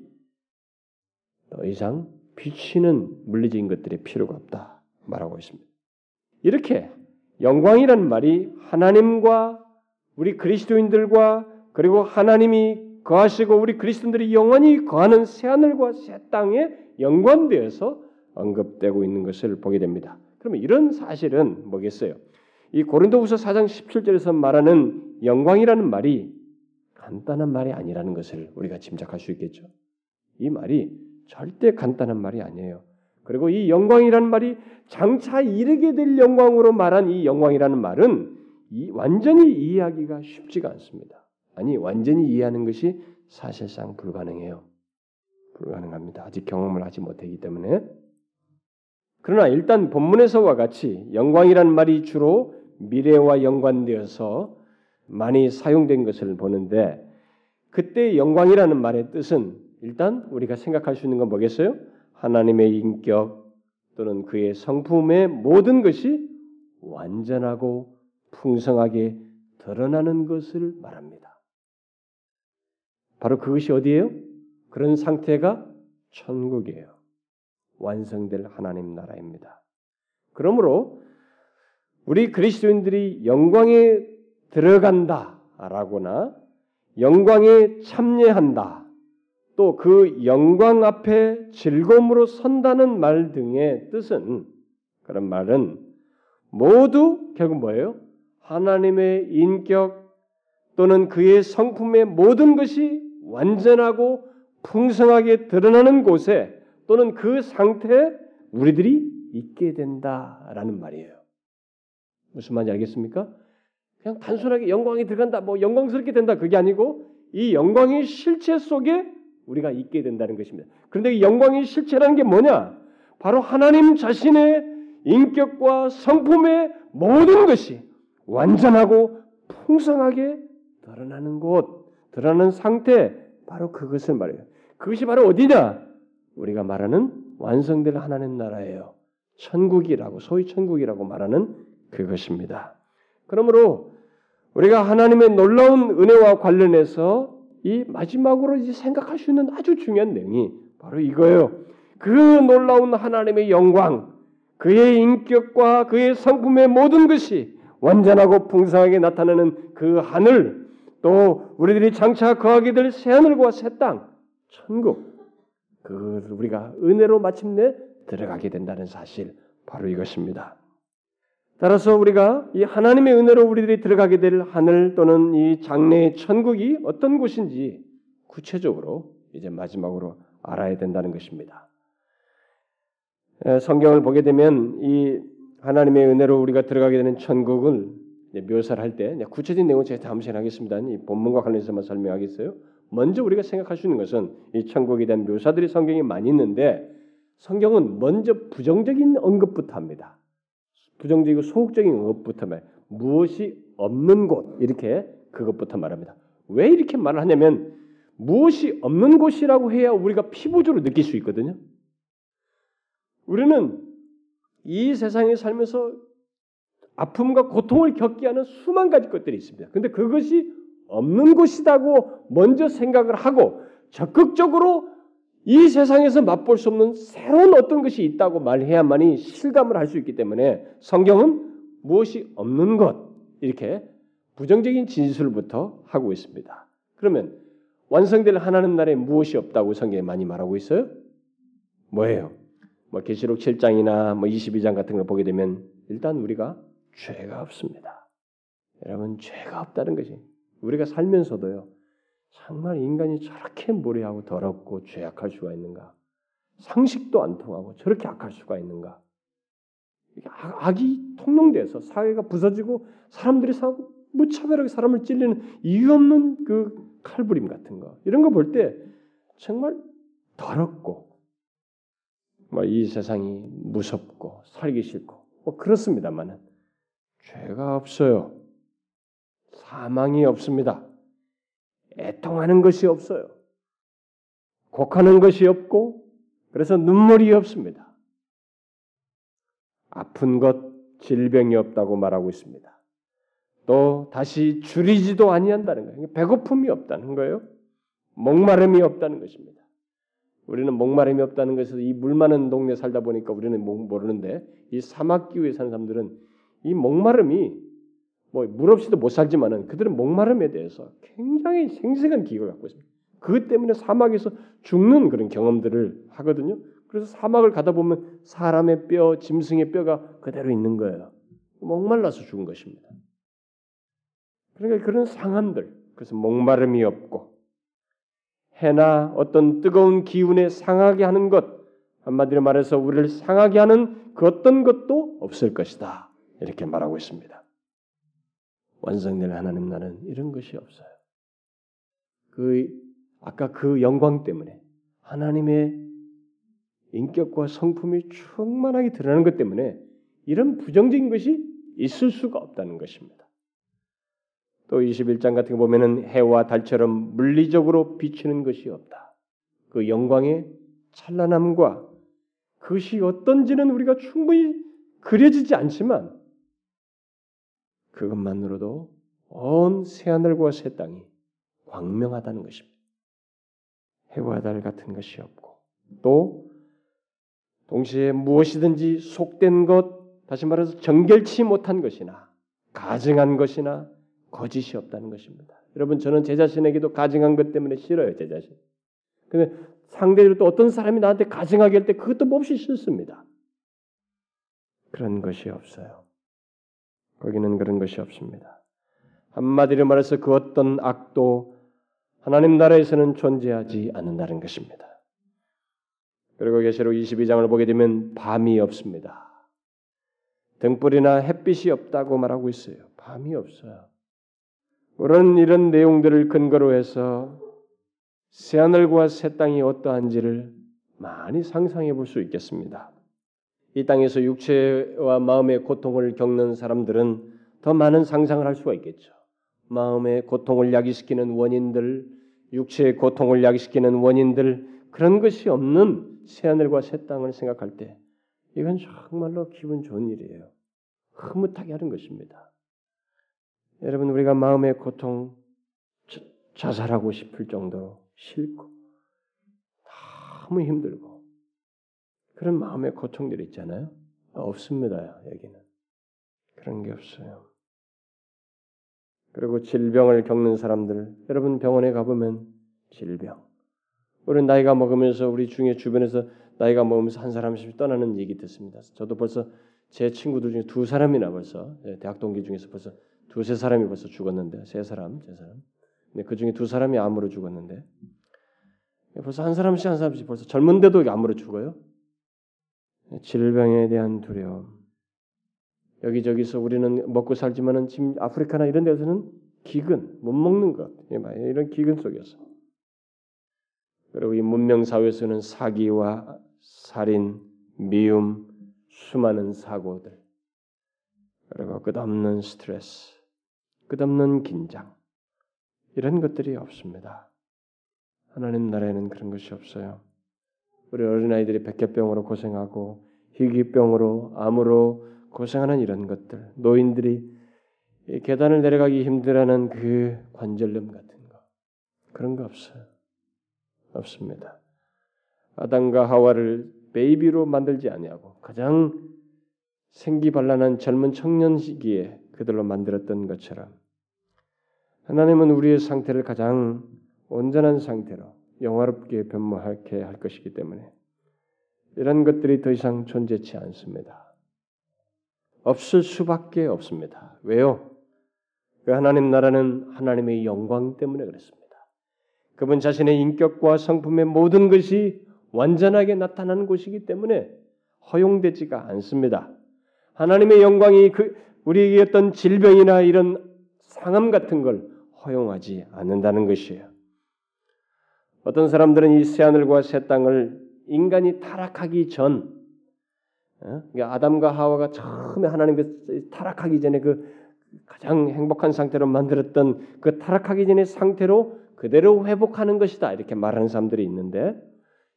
더 이상 비치는 물리적인 것들의 필요가 없다 말하고 있습니다. 이렇게 영광이라는 말이 하나님과 우리 그리스도인들과 그리고 하나님이 거하시고 우리 그리스도인들이 영원히 거하는 새 하늘과 새 땅에 연관되어서 언급되고 있는 것을 보게 됩니다. 그러면 이런 사실은 뭐겠어요? 이 고린도후서 4장 17절에서 말하는 영광이라는 말이 간단한 말이 아니라는 것을 우리가 짐작할 수 있겠죠. 이 말이 절대 간단한 말이 아니에요. 그리고 이 영광이라는 말이 장차 이르게 될 영광으로 말한 이 영광이라는 말은 이 완전히 이해하기가 쉽지가 않습니다. 아니 완전히 이해하는 것이 사실상 불가능해요. 불가능합니다. 아직 경험을 하지 못했기 때문에. 그러나 일단 본문에서와 같이 영광이라는 말이 주로 미래와 연관되어서 많이 사용된 것을 보는데 그때 영광이라는 말의 뜻은 일단 우리가 생각할 수 있는 건 뭐겠어요? 하나님의 인격 또는 그의 성품의 모든 것이 완전하고 풍성하게 드러나는 것을 말합니다. 바로 그것이 어디예요? 그런 상태가 천국이에요. 완성될 하나님 나라입니다. 그러므로 우리 그리스도인들이 영광에 들어간다라거나 영광에 참여한다. 또 그 영광 앞에 즐거움으로 선다는 말 등의 뜻은 그런 말은 모두 결국 뭐예요? 하나님의 인격 또는 그의 성품의 모든 것이 완전하고 풍성하게 드러나는 곳에 또는 그 상태에 우리들이 있게 된다라는 말이에요. 무슨 말인지 알겠습니까? 그냥 단순하게 영광이 들어간다, 뭐 영광스럽게 된다 그게 아니고 이 영광의 실체 속에 우리가 있게 된다는 것입니다. 그런데 이 영광의 실체라는 게 뭐냐? 바로 하나님 자신의 인격과 성품의 모든 것이 완전하고 풍성하게 드러나는 곳, 드러나는 상태, 바로 그것을 말해요. 그것이 바로 어디냐? 우리가 말하는 완성될 하나님 나라예요. 천국이라고, 소위 천국이라고 말하는 그것입니다. 그러므로 우리가 하나님의 놀라운 은혜와 관련해서 이 마지막으로 이제 생각할 수 있는 아주 중요한 내용이 바로 이거예요. 그 놀라운 하나님의 영광, 그의 인격과 그의 성품의 모든 것이 완전하고 풍성하게 나타나는 그 하늘, 또 우리들이 장차 거하게 될 새 하늘과 새 땅, 천국, 그 우리가 은혜로 마침내 들어가게 된다는 사실, 바로 이것입니다. 따라서 우리가 이 하나님의 은혜로 우리들이 들어가게 될 하늘 또는 이 장래의 천국이 어떤 곳인지 구체적으로 이제 마지막으로 알아야 된다는 것입니다. 성경을 보게 되면 이 하나님의 은혜로 우리가 들어가게 되는 천국을 묘사를 할 때 구체적인 내용은 제가 다음 시간에 하겠습니다. 이 본문과 관련해서만 설명하겠어요. 먼저 우리가 생각할 수 있는 것은 이 천국에 대한 묘사들이 성경에 많이 있는데 성경은 먼저 부정적인 언급부터 합니다. 부정적이고 소극적인 것부터 말 무엇이 없는 곳 이렇게 그것부터 말합니다. 왜 이렇게 말을 하냐면 무엇이 없는 곳이라고 해야 우리가 피부적으로 느낄 수 있거든요. 우리는 이 세상에 살면서 아픔과 고통을 겪게 하는 수만 가지 것들이 있습니다. 근데 그것이 없는 곳이라고 먼저 생각을 하고 적극적으로 이 세상에서 맛볼 수 없는 새로운 어떤 것이 있다고 말해야만이 실감을 할 수 있기 때문에 성경은 무엇이 없는 것 이렇게 부정적인 진술부터 하고 있습니다. 그러면 완성될 하나님 나라에 무엇이 없다고 성경에 많이 말하고 있어요? 뭐예요? 뭐 계시록 7장이나 뭐 22장 같은 걸 보게 되면 일단 우리가 죄가 없습니다. 여러분 죄가 없다는 것이 우리가 살면서도요. 정말 인간이 저렇게 무례하고 더럽고 죄악할 수가 있는가? 상식도 안 통하고 저렇게 악할 수가 있는가? 악이 통용돼서 사회가 부서지고 사람들이 사고 무차별하게 사람을 찔리는 이유 없는 그 칼부림 같은 거 이런 거 볼 때 정말 더럽고 뭐이 세상이 무섭고 살기 싫고 뭐 그렇습니다만은 죄가 없어요. 사망이 없습니다. 애통하는 것이 없어요. 곡하는 것이 없고 그래서 눈물이 없습니다. 아픈 것, 질병이 없다고 말하고 있습니다. 또 다시 줄이지도 아니한다는 거예요. 배고픔이 없다는 거예요. 목마름이 없다는 것입니다. 우리는 목마름이 없다는 것에서 이 물 많은 동네 살다 보니까 우리는 모르는데 이 사막 기후에 사는 사람들은 이 목마름이 뭐 물 없이도 못 살지만은 그들은 목마름에 대해서 굉장히 생생한 기억을 갖고 있습니다. 그것 때문에 사막에서 죽는 그런 경험들을 하거든요. 그래서 사막을 가다 보면 사람의 뼈, 짐승의 뼈가 그대로 있는 거예요. 목말라서 죽은 것입니다. 그러니까 그런 상함들, 그래서 목마름이 없고 해나 어떤 뜨거운 기운에 상하게 하는 것, 한마디로 말해서 우리를 상하게 하는 그 어떤 것도 없을 것이다. 이렇게 말하고 있습니다. 완성될 하나님 나는 이런 것이 없어요. 그 아까 그 영광 때문에 하나님의 인격과 성품이 충만하게 드러나는 것 때문에 이런 부정적인 것이 있을 수가 없다는 것입니다. 또 21장 같은 거 보면은 해와 달처럼 물리적으로 비치는 것이 없다. 그 영광의 찬란함과 그것이 어떤지는 우리가 충분히 그려지지 않지만 그것만으로도 온 새하늘과 새 땅이 광명하다는 것입니다. 해와 달 같은 것이 없고 또 동시에 무엇이든지 속된 것, 다시 말해서 정결치 못한 것이나 가증한 것이나 거짓이 없다는 것입니다. 여러분 저는 제 자신에게도 가증한 것 때문에 싫어요 제 자신. 근데 상대로 또 어떤 사람이 나한테 가증하게 할 때 그것도 몹시 싫습니다. 그런 것이 없어요. 거기는 그런 것이 없습니다. 한마디로 말해서 그 어떤 악도 하나님 나라에서는 존재하지 않는다는 것입니다. 그리고 계시록 22장을 보게 되면 밤이 없습니다. 등불이나 햇빛이 없다고 말하고 있어요. 밤이 없어요. 그런 이런 내용들을 근거로 해서 새하늘과 새 땅이 어떠한지를 많이 상상해 볼 수 있겠습니다. 이 땅에서 육체와 마음의 고통을 겪는 사람들은 더 많은 상상을 할 수가 있겠죠. 마음의 고통을 야기시키는 원인들, 육체의 고통을 야기시키는 원인들 그런 것이 없는 새하늘과 새 땅을 생각할 때 이건 정말로 기분 좋은 일이에요. 흐뭇하게 하는 것입니다. 여러분 우리가 마음의 고통 자살하고 싶을 정도로 싫고 너무 힘들고 그런 마음의 고통들이 있잖아요. 없습니다. 여기는 그런 게 없어요. 그리고 질병을 겪는 사람들 여러분 병원에 가보면 질병 우리는 나이가 먹으면서 우리 중에 주변에서 나이가 먹으면서 한 사람씩 떠나는 얘기 듣습니다. 저도 벌써 제 친구들 중에 두 사람이나 벌써 예, 대학 동기 중에서 벌써 두세 사람이 벌써 죽었는데 세 사람, 세 사람. 근데 그 중에 두 사람이 암으로 죽었는데 벌써 한 사람씩 한 사람씩 벌써 젊은데도 암으로 죽어요. 질병에 대한 두려움. 여기저기서 우리는 먹고 살지만은 지금 아프리카나 이런 데서는 기근, 못 먹는 것, 예, 이런 기근 속에서 그리고 이 문명 사회에서는 사기와 살인, 미움, 수많은 사고들, 그리고 끝없는 스트레스, 끝없는 긴장 이런 것들이 없습니다. 하나님 나라에는 그런 것이 없어요. 우리 어린아이들이 백혈병으로 고생하고 희귀병으로 암으로 고생하는 이런 것들, 노인들이 계단을 내려가기 힘들어하는 그 관절염 같은 거 그런 거 없어요. 없습니다. 아담과 하와를 베이비로 만들지 아니하고 가장 생기발랄한 젊은 청년 시기에 그들로 만들었던 것처럼 하나님은 우리의 상태를 가장 온전한 상태로 영화롭게 변모하게 할 것이기 때문에 이런 것들이 더 이상 존재치 않습니다. 없을 수밖에 없습니다. 왜요? 그 하나님 나라는 하나님의 영광 때문에 그렇습니다. 그분 자신의 인격과 성품의 모든 것이 완전하게 나타나는 곳이기 때문에 허용되지가 않습니다. 하나님의 영광이 그 우리에게 어떤 질병이나 이런 상함 같은 걸 허용하지 않는다는 것이에요. 어떤 사람들은 이 새하늘과 새 땅을 인간이 타락하기 전, 어? 그러니까 아담과 하와가 처음에 하나님께 타락하기 전에 그 가장 행복한 상태로 만들었던 그 타락하기 전의 상태로 그대로 회복하는 것이다 이렇게 말하는 사람들이 있는데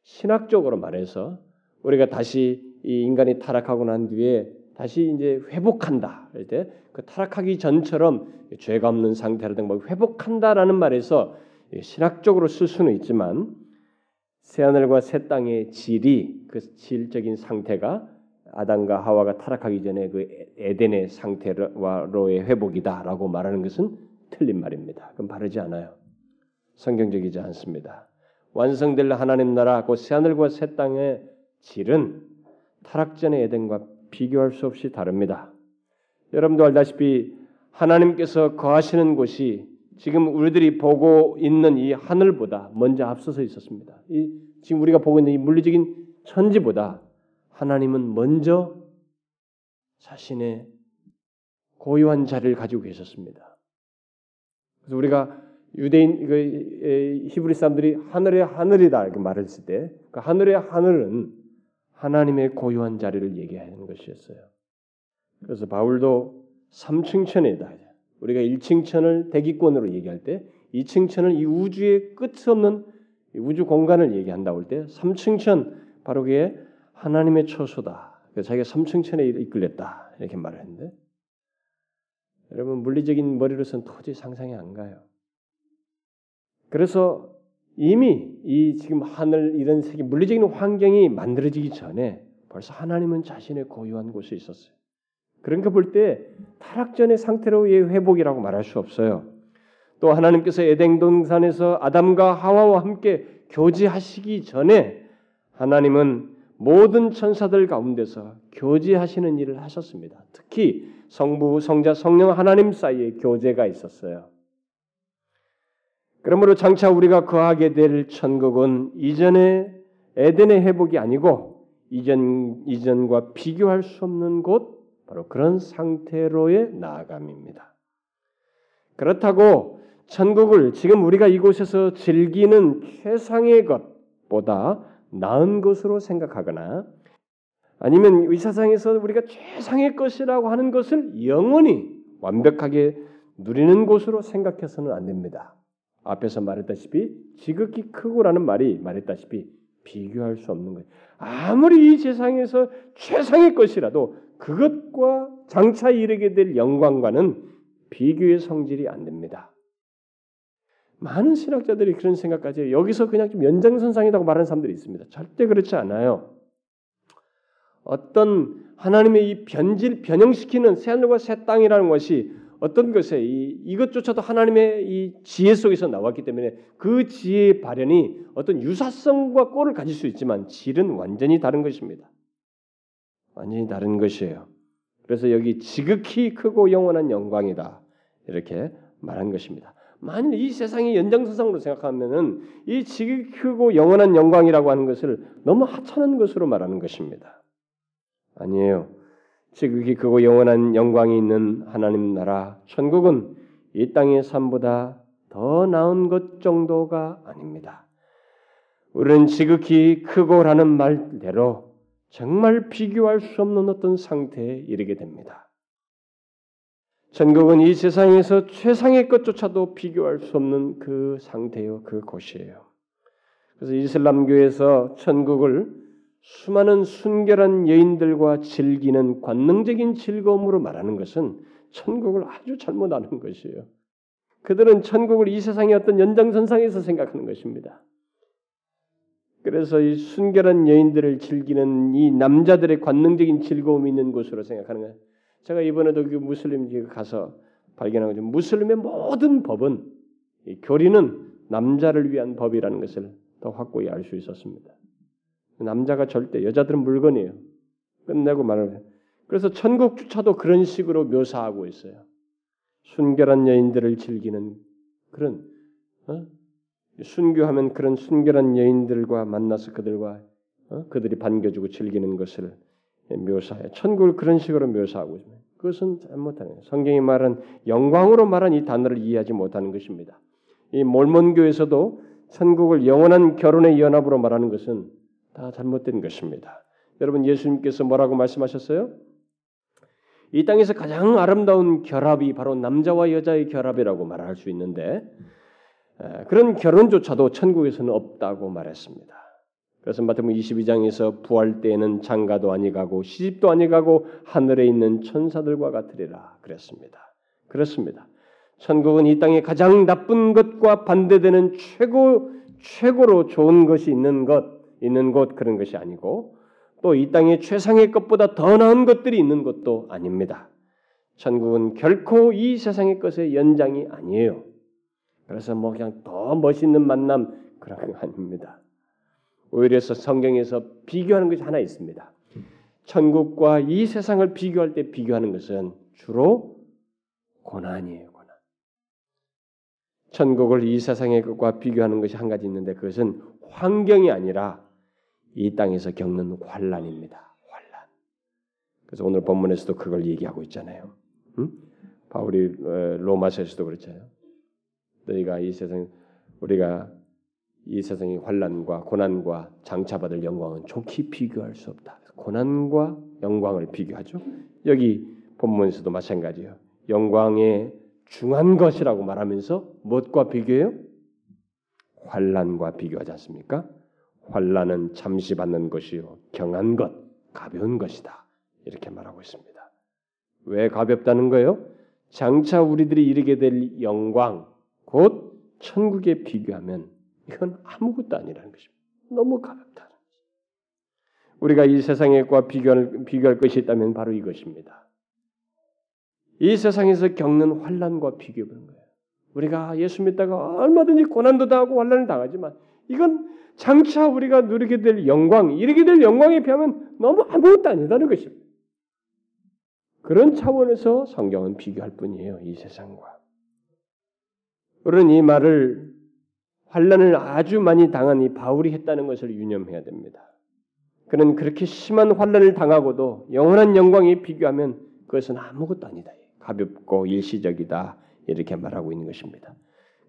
신학적으로 말해서 우리가 다시 이 인간이 타락하고 난 뒤에 다시 이제 회복한다 할때그 타락하기 전처럼 죄가 없는 상태라든가 뭐 회복한다라는 말에서 신학적으로 쓸 수는 있지만 새하늘과 새 땅의 질이 그 질적인 상태가 아담과 하와가 타락하기 전에 그 에덴의 상태로의 회복이다라고 말하는 것은 틀린 말입니다. 그건 바르지 않아요. 성경적이지 않습니다. 완성될 하나님 나라 그 새하늘과 새 땅의 질은 타락 전의 에덴과 비교할 수 없이 다릅니다. 여러분도 알다시피 하나님께서 거하시는 곳이 지금 우리들이 보고 있는 이 하늘보다 먼저 앞서서 있었습니다. 이 지금 우리가 보고 있는 이 물리적인 천지보다 하나님은 먼저 자신의 고유한 자리를 가지고 계셨습니다. 그래서 우리가 유대인 그 히브리 사람들이 하늘의 하늘이다 이렇게 말했을 때 그 하늘의 하늘은 하나님의 고유한 자리를 얘기하는 것이었어요. 그래서 바울도 3층천이다. 우리가 1층천을 대기권으로 얘기할 때 2층천을 이 우주의 끝 없는 우주 공간을 얘기한다고 할때 3층천 바로 그게 하나님의 처소다. 자기가 3층천에 이끌렸다. 이렇게 말을 했는데 여러분 물리적인 머리로서는 도저히 상상이 안 가요. 그래서 이미 이 지금 하늘 이런 세계 물리적인 환경이 만들어지기 전에 벌써 하나님은 자신의 고유한 곳에 있었어요. 거볼때 타락전의 상태로의 회복이라고 말할 수 없어요. 또 하나님께서 에덴 동산에서 아담과 하와와 함께 교제하시기 전에 하나님은 모든 천사들 가운데서 교제하시는 일을 하셨습니다. 특히 성부, 성자, 성령 하나님 사이에 교제가 있었어요. 그러므로 장차 우리가 거하게 될 천국은 이전의 에덴의 회복이 아니고 이전 이전과 비교할 수 없는 곳 바로 그런 상태로의 나아감입니다. 그렇다고 천국을 지금 우리가 이곳에서 즐기는 최상의 것보다 나은 것으로 생각하거나 아니면 이 세상에서 우리가 최상의 것이라고 하는 것을 영원히 완벽하게 누리는 곳으로 생각해서는 안 됩니다. 앞에서 말했다시피 지극히 크고라는 말이 말했다시피 비교할 수 없는 거예요. 아무리 이 세상에서 최상의 것이라도 그것과 장차 이르게 될 영광과는 비교의 성질이 안 됩니다. 많은 신학자들이 그런 생각까지 해요. 여기서 그냥 좀 연장선상이라고 말하는 사람들이 있습니다. 절대 그렇지 않아요. 어떤 하나님의 이 변질 변형시키는 새하늘과 새 땅이라는 것이 어떤 것에 이, 이것조차도 하나님의 이 지혜 속에서 나왔기 때문에 그 지혜의 발현이 어떤 유사성과 꼴을 가질 수 있지만 질은 완전히 다른 것입니다. 완전히 다른 것이에요. 그래서 여기 지극히 크고 영원한 영광이다 이렇게 말한 것입니다. 만일 이 세상의 연장선상으로 생각하면은 이 지극히 크고 영원한 영광이라고 하는 것을 너무 하찮은 것으로 말하는 것입니다. 아니에요. 지극히 크고 영원한 영광이 있는 하나님 나라 천국은 이 땅의 삶보다 더 나은 것 정도가 아닙니다. 우리는 지극히 크고라는 말대로 정말 비교할 수 없는 어떤 상태에 이르게 됩니다. 천국은 이 세상에서 최상의 것조차도 비교할 수 없는 그 상태요, 그 곳이에요. 그래서 이슬람교에서 천국을 수많은 순결한 여인들과 즐기는 관능적인 즐거움으로 말하는 것은 천국을 아주 잘못 아는 것이에요. 그들은 천국을 이 세상의 어떤 연장선상에서 생각하는 것입니다. 그래서 이 순결한 여인들을 즐기는 이 남자들의 관능적인 즐거움이 있는 곳으로 생각하는 거예요. 제가 이번에도 그 무슬림 가서 발견한 거죠. 무슬림의 모든 법은 교리는 남자를 위한 법이라는 것을 더 확고히 알 수 있었습니다. 남자가 절대 여자들은 물건이에요. 끝내고 말을 그래서 천국 주차도 그런 식으로 묘사하고 있어요. 순결한 여인들을 즐기는 그런 어? 순교하면 그런 순결한 여인들과 만나서 그들과 어? 그들이 반겨주고 즐기는 것을 묘사해. 천국을 그런 식으로 묘사하고 있습니다. 그것은 잘못하는 성경이 말한 영광으로 말한 이 단어를 이해하지 못하는 것입니다. 이 몰몬교에서도 천국을 영원한 결혼의 연합으로 말하는 것은 다 잘못된 것입니다. 여러분 예수님께서 뭐라고 말씀하셨어요? 이 땅에서 가장 아름다운 결합이 바로 남자와 여자의 결합이라고 말할 수 있는데 그런 결혼조차도 천국에서는 없다고 말했습니다. 그래서 마태복음 22장에서 부활 때에는 장가도 아니 가고 시집도 아니 가고 하늘에 있는 천사들과 같으리라 그랬습니다. 그렇습니다. 천국은 이 땅에 가장 나쁜 것과 반대되는 최고 최고로 좋은 것이 있는 것 있는 곳 그런 것이 아니고 또 이 땅에 최상의 것보다 더 나은 것들이 있는 것도 아닙니다. 천국은 결코 이 세상의 것의 연장이 아니에요. 그래서 뭐 그냥 더 멋있는 만남 그런 거 아닙니다. 오히려 성경에서 비교하는 것이 하나 있습니다. 천국과 이 세상을 비교할 때 비교하는 것은 주로 고난이에요, 고난. 천국을 이 세상의 것과 비교하는 것이 한 가지 있는데 그것은 환경이 아니라 이 땅에서 겪는 환란입니다. 환란. 그래서 오늘 본문에서도 그걸 얘기하고 있잖아요. 응? 바울이 로마서에서도 그렇잖아요. 너희가 이 세상 우리가 이 세상의 환란과 고난과 장차받을 영광은 좋게 비교할 수 없다. 고난과 영광을 비교하죠. 여기 본문에서도 마찬가지예요. 영광의 중한 것이라고 말하면서 무엇과 비교해요? 환란과 비교하지 않습니까? 환란은 잠시 받는 것이요 경한 것, 가벼운 것이다. 이렇게 말하고 있습니다. 왜 가볍다는 거예요? 장차 우리들이 이르게 될 영광, 곧 천국에 비교하면 이건 아무것도 아니라는 것입니다. 너무 가볍다. 우리가 이 세상과 비교할, 비교할 것이 있다면 바로 이것입니다. 이 세상에서 겪는 환란과 비교해 보는 거예요. 우리가 예수 믿다가 얼마든지 고난도 당하고 환란을 당하지만 이건 장차 우리가 누리게 될 영광, 이르게 될 영광에 비하면 너무 아무것도 아니다는 것입니다. 그런 차원에서 성경은 비교할 뿐이에요. 이 세상과. 우리는 이 말을 환란을 아주 많이 당한 이 바울이 했다는 것을 유념해야 됩니다. 그는 그렇게 심한 환란을 당하고도 영원한 영광에 비교하면 그것은 아무것도 아니다. 가볍고 일시적이다. 이렇게 말하고 있는 것입니다.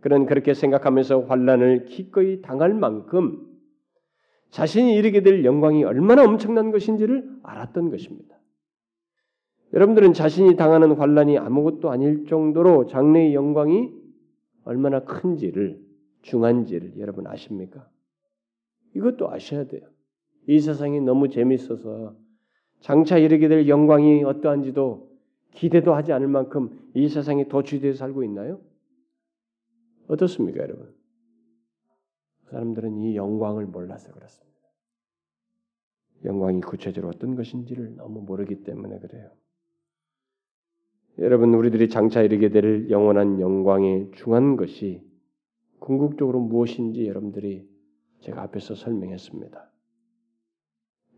그는 그렇게 생각하면서 환란을 기꺼이 당할 만큼 자신이 이르게 될 영광이 얼마나 엄청난 것인지를 알았던 것입니다. 여러분들은 자신이 당하는 환란이 아무것도 아닐 정도로 장래의 영광이 얼마나 큰지를 중한지를 여러분 아십니까? 이것도 아셔야 돼요. 이 세상이 너무 재밌어서 장차 이르게 될 영광이 어떠한지도 기대도 하지 않을 만큼 이 세상에 도취되어 살고 있나요? 어떻습니까, 여러분? 사람들은 이 영광을 몰라서 그렇습니다. 영광이 구체적으로 어떤 것인지를 너무 모르기 때문에 그래요. 여러분, 우리들이 장차 이르게 될 영원한 영광의 중한 것이 궁극적으로 무엇인지 여러분들이 제가 앞에서 설명했습니다.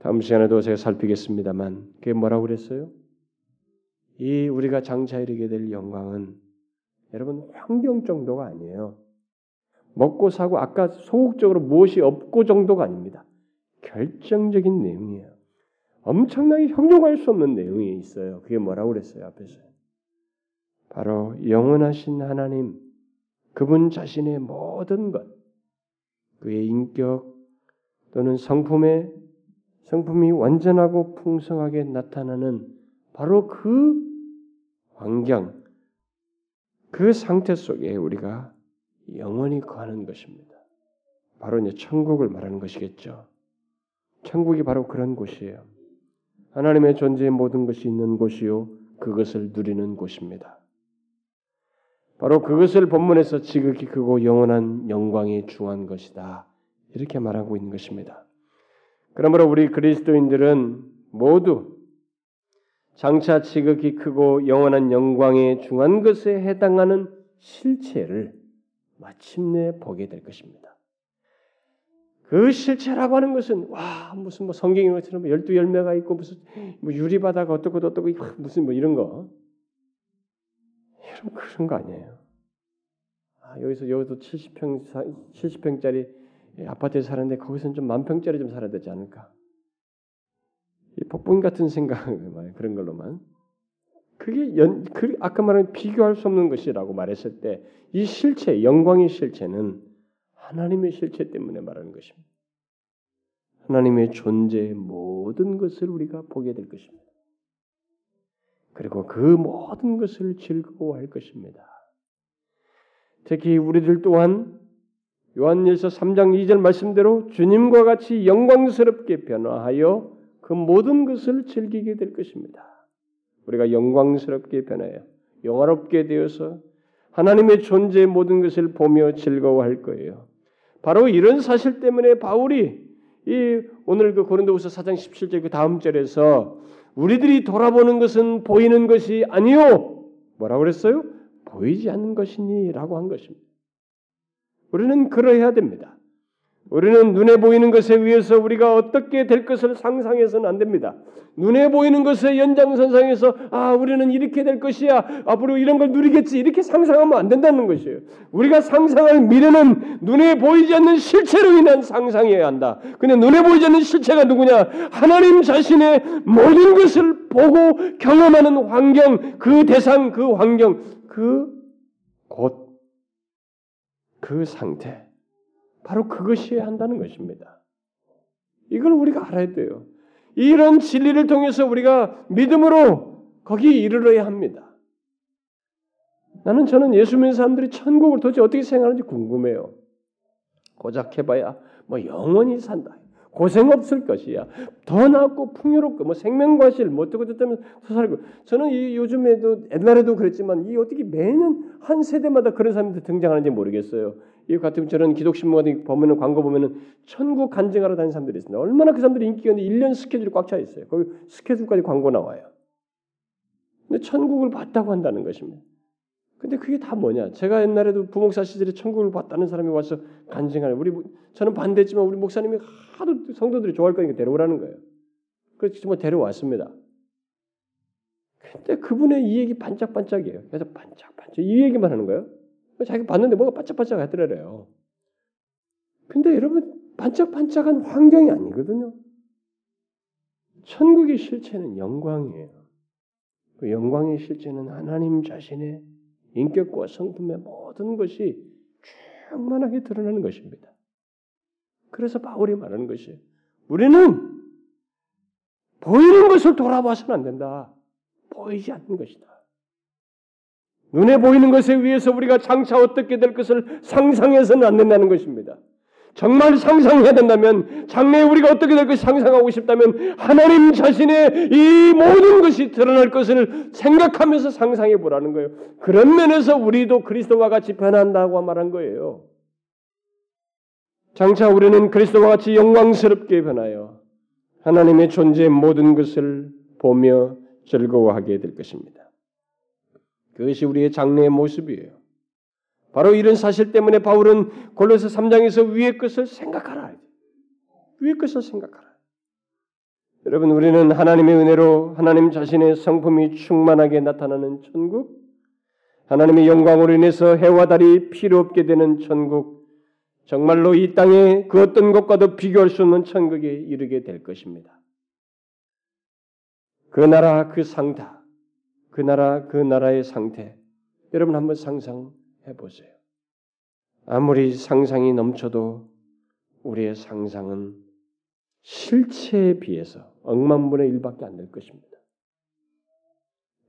다음 시간에도 제가 살피겠습니다만 그게 뭐라고 그랬어요? 이 우리가 장차 이르게 될 영광은 여러분 환경 정도가 아니에요. 먹고 사고 아까 소극적으로 무엇이 없고 정도가 아닙니다. 결정적인 내용이에요. 엄청나게 형용할 수 없는 내용이 있어요. 그게 뭐라고 그랬어요 앞에서? 바로 영원하신 하나님, 그분 자신의 모든 것, 그의 인격 또는 성품의 성품이 완전하고 풍성하게 나타나는 바로 그 환경, 그 상태 속에 우리가 영원히 거하는 것입니다. 바로 이제 천국을 말하는 것이겠죠. 천국이 바로 그런 곳이에요. 하나님의 존재의 모든 것이 있는 곳이요 그것을 누리는 곳입니다. 바로 그것을 본문에서 지극히 크고 영원한 영광이 중한 것이다. 이렇게 말하고 있는 것입니다. 그러므로 우리 그리스도인들은 모두 장차 지극히 크고 영원한 영광에 중한 것에 해당하는 실체를 마침내 보게 될 것입니다. 그 실체라고 하는 것은 와 무슨 뭐 성경인 것처럼 뭐 열두 열매가 있고 무슨 뭐 유리바다가 어떻고 어떻고 무슨 뭐 이런 거 여러분 그런 거 아니에요. 아, 여기서 여기도 70평 70평짜리 아파트에 사는데 거기서는 좀 만평짜리 좀 살아야 되지 않을까? 이 복분 같은 생각 그런 걸로만 그게 연, 그 아까 말한 비교할 수 없는 것이라고 말했을 때 이 실체 영광의 실체는 하나님의 실체 때문에 말하는 것입니다. 하나님의 존재의 모든 것을 우리가 보게 될 것입니다. 그리고 그 모든 것을 즐거워할 것입니다. 특히 우리들 또한 요한일서 3장 2절 말씀대로 주님과 같이 영광스럽게 변화하여 그 모든 것을 즐기게 될 것입니다. 우리가 영광스럽게 변하여 영화롭게 되어서 하나님의 존재의 모든 것을 보며 즐거워할 거예요. 바로 이런 사실 때문에 바울이 이 오늘 그 고린도후서 4장 17절 그 다음 절에서 우리들이 돌아보는 것은 보이는 것이 아니요. 뭐라고 그랬어요? 보이지 않는 것이니라고 한 것입니다. 우리는 그러해야 됩니다. 우리는 눈에 보이는 것에 의해서 우리가 어떻게 될 것을 상상해서는 안 됩니다. 눈에 보이는 것의 연장선상에서 아 우리는 이렇게 될 것이야 앞으로 이런 걸 누리겠지 이렇게 상상하면 안 된다는 것이에요. 우리가 상상할 미래는 눈에 보이지 않는 실체로 인한 상상이어야 한다. 근데 눈에 보이지 않는 실체가 누구냐? 하나님 자신의 모든 것을 보고 경험하는 환경, 그 대상, 그 환경, 그 곳, 그 상태. 바로 그것이어야 한다는 것입니다. 이걸 우리가 알아야 돼요. 이런 진리를 통해서 우리가 믿음으로 거기 이르러야 합니다. 나는 저는 예수 믿는 사람들이 천국을 도대체 어떻게 생각하는지 궁금해요. 고작 해봐야 뭐 영원히 산다. 고생 없을 것이야. 더 낫고 풍요롭고 뭐 생명과실 뭐 어떻게 됐다면 더 살고. 저는 이 요즘에도 옛날에도 그랬지만 이 어떻게 매년 한 세대마다 그런 사람들이 등장하는지 모르겠어요. 이 같은 저는 기독신문 같은 보면은 광고 보면은 천국 간증하러 다니는 사람들이 있습니다. 얼마나 그 사람들이 인기가 있는데 1년 스케줄이 꽉 차 있어요. 거기 스케줄까지 광고 나와요. 근데 천국을 봤다고 한다는 것입니다. 근데 그게 다 뭐냐? 제가 옛날에도 부목사 시절에 천국을 봤다는 사람이 와서 간증하는 우리 저는 반대했지만 우리 목사님이 하도 성도들이 좋아할 거니까 데려오라는 거예요. 그래서 정말 데려왔습니다. 근데 그분의 이 얘기 반짝반짝이에요. 그래서 반짝반짝 이 얘기만 하는 거예요. 자기가 봤는데 뭐가 반짝반짝 하더래요. 근데 여러분 반짝반짝한 환경이 아니거든요. 천국의 실체는 영광이에요. 그 영광의 실체는 하나님 자신의 인격과 성품의 모든 것이 충만하게 드러나는 것입니다. 그래서 바울이 말하는 것이 우리는 보이는 것을 돌아봐서는 안 된다. 보이지 않는 것이다. 눈에 보이는 것에 의해서 우리가 장차 어떻게 될 것을 상상해서는 안 된다는 것입니다. 정말 상상해야 된다면 장래에 우리가 어떻게 될 것을 상상하고 싶다면 하나님 자신의 이 모든 것이 드러날 것을 생각하면서 상상해 보라는 거예요. 그런 면에서 우리도 그리스도와 같이 변한다고 말한 거예요. 장차 우리는 그리스도와 같이 영광스럽게 변하여 하나님의 존재의 모든 것을 보며 즐거워하게 될 것입니다. 그것이 우리의 장래의 모습이에요. 바로 이런 사실 때문에 바울은 골로새 3장에서 위의 것을 생각하라. 위의 것을 생각하라. 여러분 우리는 하나님의 은혜로 하나님 자신의 성품이 충만하게 나타나는 천국, 하나님의 영광으로 인해서 해와 달이 필요 없게 되는 천국, 정말로 이 땅에 그 어떤 것과도 비교할 수 없는 천국에 이르게 될 것입니다. 그 나라 그 상타, 그 나라 그 나라의 상태, 여러분 한번 상상 해 보세요. 아무리 상상이 넘쳐도 우리의 상상은 실체에 비해서 억만분의 1밖에 안 될 것입니다.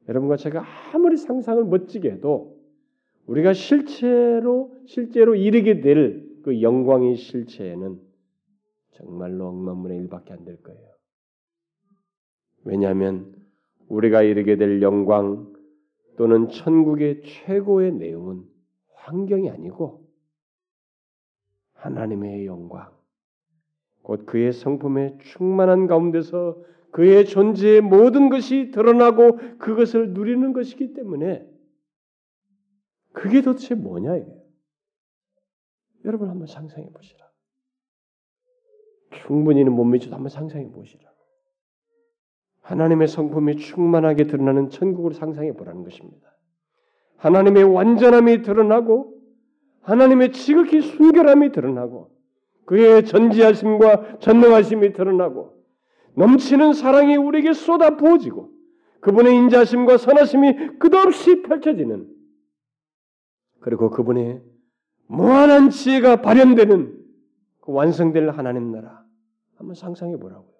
여러분과 제가 아무리 상상을 멋지게 해도 우리가 실체로 실제로 이르게 될 그 영광의 실체에는 정말로 억만분의 1밖에 안 될 거예요. 왜냐하면 우리가 이르게 될 영광 또는 천국의 최고의 내용은 환경이 아니고 하나님의 영광, 곧 그의 성품의 충만한 가운데서 그의 존재의 모든 것이 드러나고 그것을 누리는 것이기 때문에 그게 도대체 뭐냐 이거예요. 여러분 한번 상상해 보시라. 충분히는 못 미쳐도 한번 상상해 보시라. 하나님의 성품이 충만하게 드러나는 천국을 상상해 보라는 것입니다. 하나님의 완전함이 드러나고 하나님의 지극히 순결함이 드러나고 그의 전지하심과 전능하심이 드러나고 넘치는 사랑이 우리에게 쏟아 부어지고 그분의 인자심과 선하심이 끝없이 펼쳐지는 그리고 그분의 무한한 지혜가 발현되는 그 완성될 하나님 나라 한번 상상해 보라고요.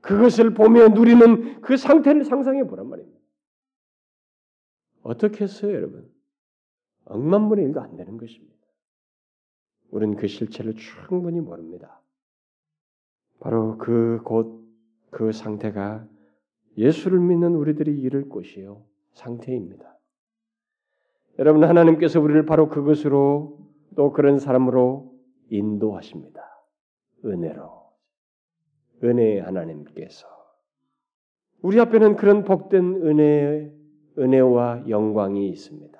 그것을 보며 누리는 그 상태를 상상해 보란 말입니다. 어떻게 했어요, 여러분? 억만분의 일도 안 되는 것입니다. 우리는 그 실체를 충분히 모릅니다. 바로 그 곳, 그 상태가 예수를 믿는 우리들이 이를 곳이요. 상태입니다. 여러분, 하나님께서 우리를 바로 그것으로 또 그런 사람으로 인도하십니다. 은혜로. 은혜의 하나님께서. 우리 앞에는 그런 복된 은혜의 은혜와 영광이 있습니다.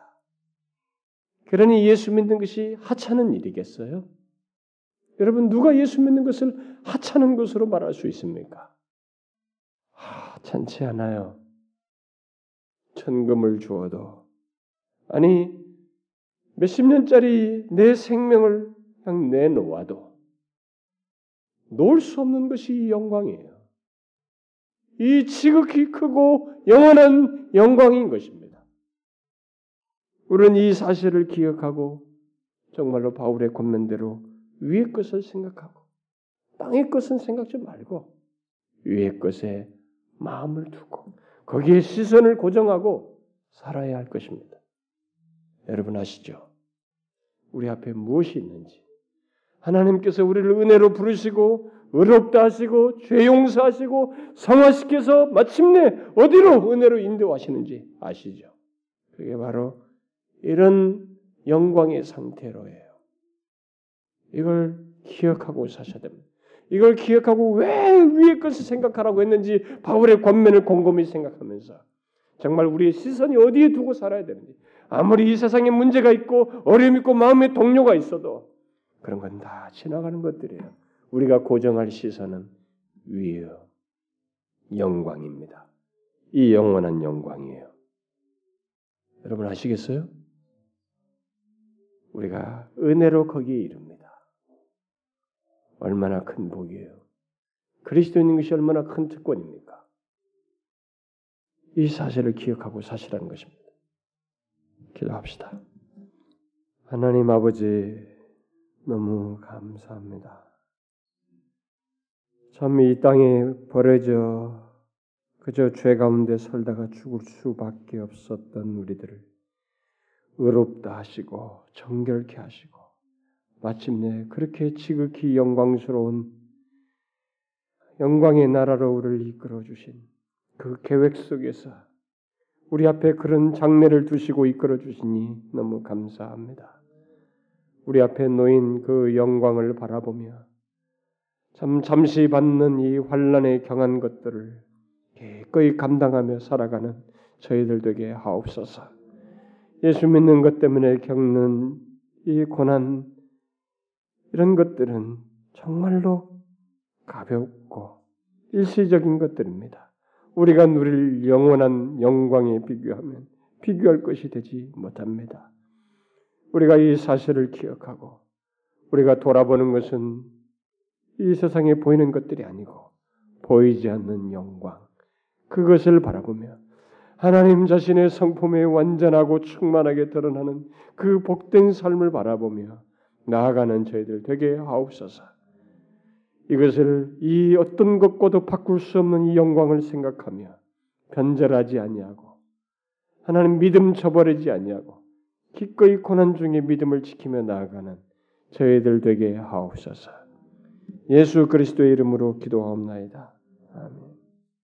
그러니 예수 믿는 것이 하찮은 일이겠어요? 여러분 누가 예수 믿는 것을 하찮은 것으로 말할 수 있습니까? 하찮지 않아요. 천금을 주어도 아니 몇십 년짜리 내 생명을 그냥 내놓아도 놓을 수 없는 것이 영광이에요. 이 지극히 크고 영원한 영광인 것입니다. 우리는 이 사실을 기억하고 정말로 바울의 권면대로 위의 것을 생각하고 땅의 것은 생각지 말고 위의 것에 마음을 두고 거기에 시선을 고정하고 살아야 할 것입니다. 여러분 아시죠? 우리 앞에 무엇이 있는지 하나님께서 우리를 은혜로 부르시고 의롭다 하시고 죄 용서하시고 성화시켜서 마침내 어디로 은혜로 인도하시는지 아시죠? 그게 바로 이런 영광의 상태로예요. 이걸 기억하고 사셔야 됩니다. 이걸 기억하고 왜 위의 것을 생각하라고 했는지 바울의 권면을 곰곰이 생각하면서 정말 우리의 시선이 어디에 두고 살아야 되는지 아무리 이 세상에 문제가 있고 어려움 있고 마음의 동료가 있어도 그런 건 다 지나가는 것들이에요. 우리가 고정할 시선은 위에요. 영광입니다. 이 영원한 영광이에요. 여러분 아시겠어요? 우리가 은혜로 거기에 이릅니다. 얼마나 큰 복이에요. 그리스도인인 것이 얼마나 큰 특권입니까? 이 사실을 기억하고 사시라는 것입니다. 기도합시다. 하나님 아버지 너무 감사합니다. 참 이 땅에 버려져 그저 죄 가운데 살다가 죽을 수밖에 없었던 우리들을 의롭다 하시고 정결케 하시고 마침내 그렇게 지극히 영광스러운 영광의 나라로 우리를 이끌어 주신 그 계획 속에서 우리 앞에 그런 장례를 두시고 이끌어 주시니 너무 감사합니다. 우리 앞에 놓인 그 영광을 바라보며 참 잠시 받는 이 환란의 경한 것들을 기꺼이 감당하며 살아가는 저희들 되게 하옵소서. 예수 믿는 것 때문에 겪는 이 고난 이런 것들은 정말로 가볍고 일시적인 것들입니다. 우리가 누릴 영원한 영광에 비교하면 비교할 것이 되지 못합니다. 우리가 이 사실을 기억하고 우리가 돌아보는 것은 이 세상에 보이는 것들이 아니고 보이지 않는 영광 그것을 바라보며 하나님 자신의 성품에 완전하고 충만하게 드러나는 그 복된 삶을 바라보며 나아가는 저희들 되게 하옵소서. 이것을 이 어떤 것과도 바꿀 수 없는 이 영광을 생각하며 변절하지 아니하고 하나님 믿음 저버리지 아니하고 기꺼이 고난 중에 믿음을 지키며 나아가는 저희들 되게 하옵소서. 예수 그리스도의 이름으로 기도하옵나이다. 아멘.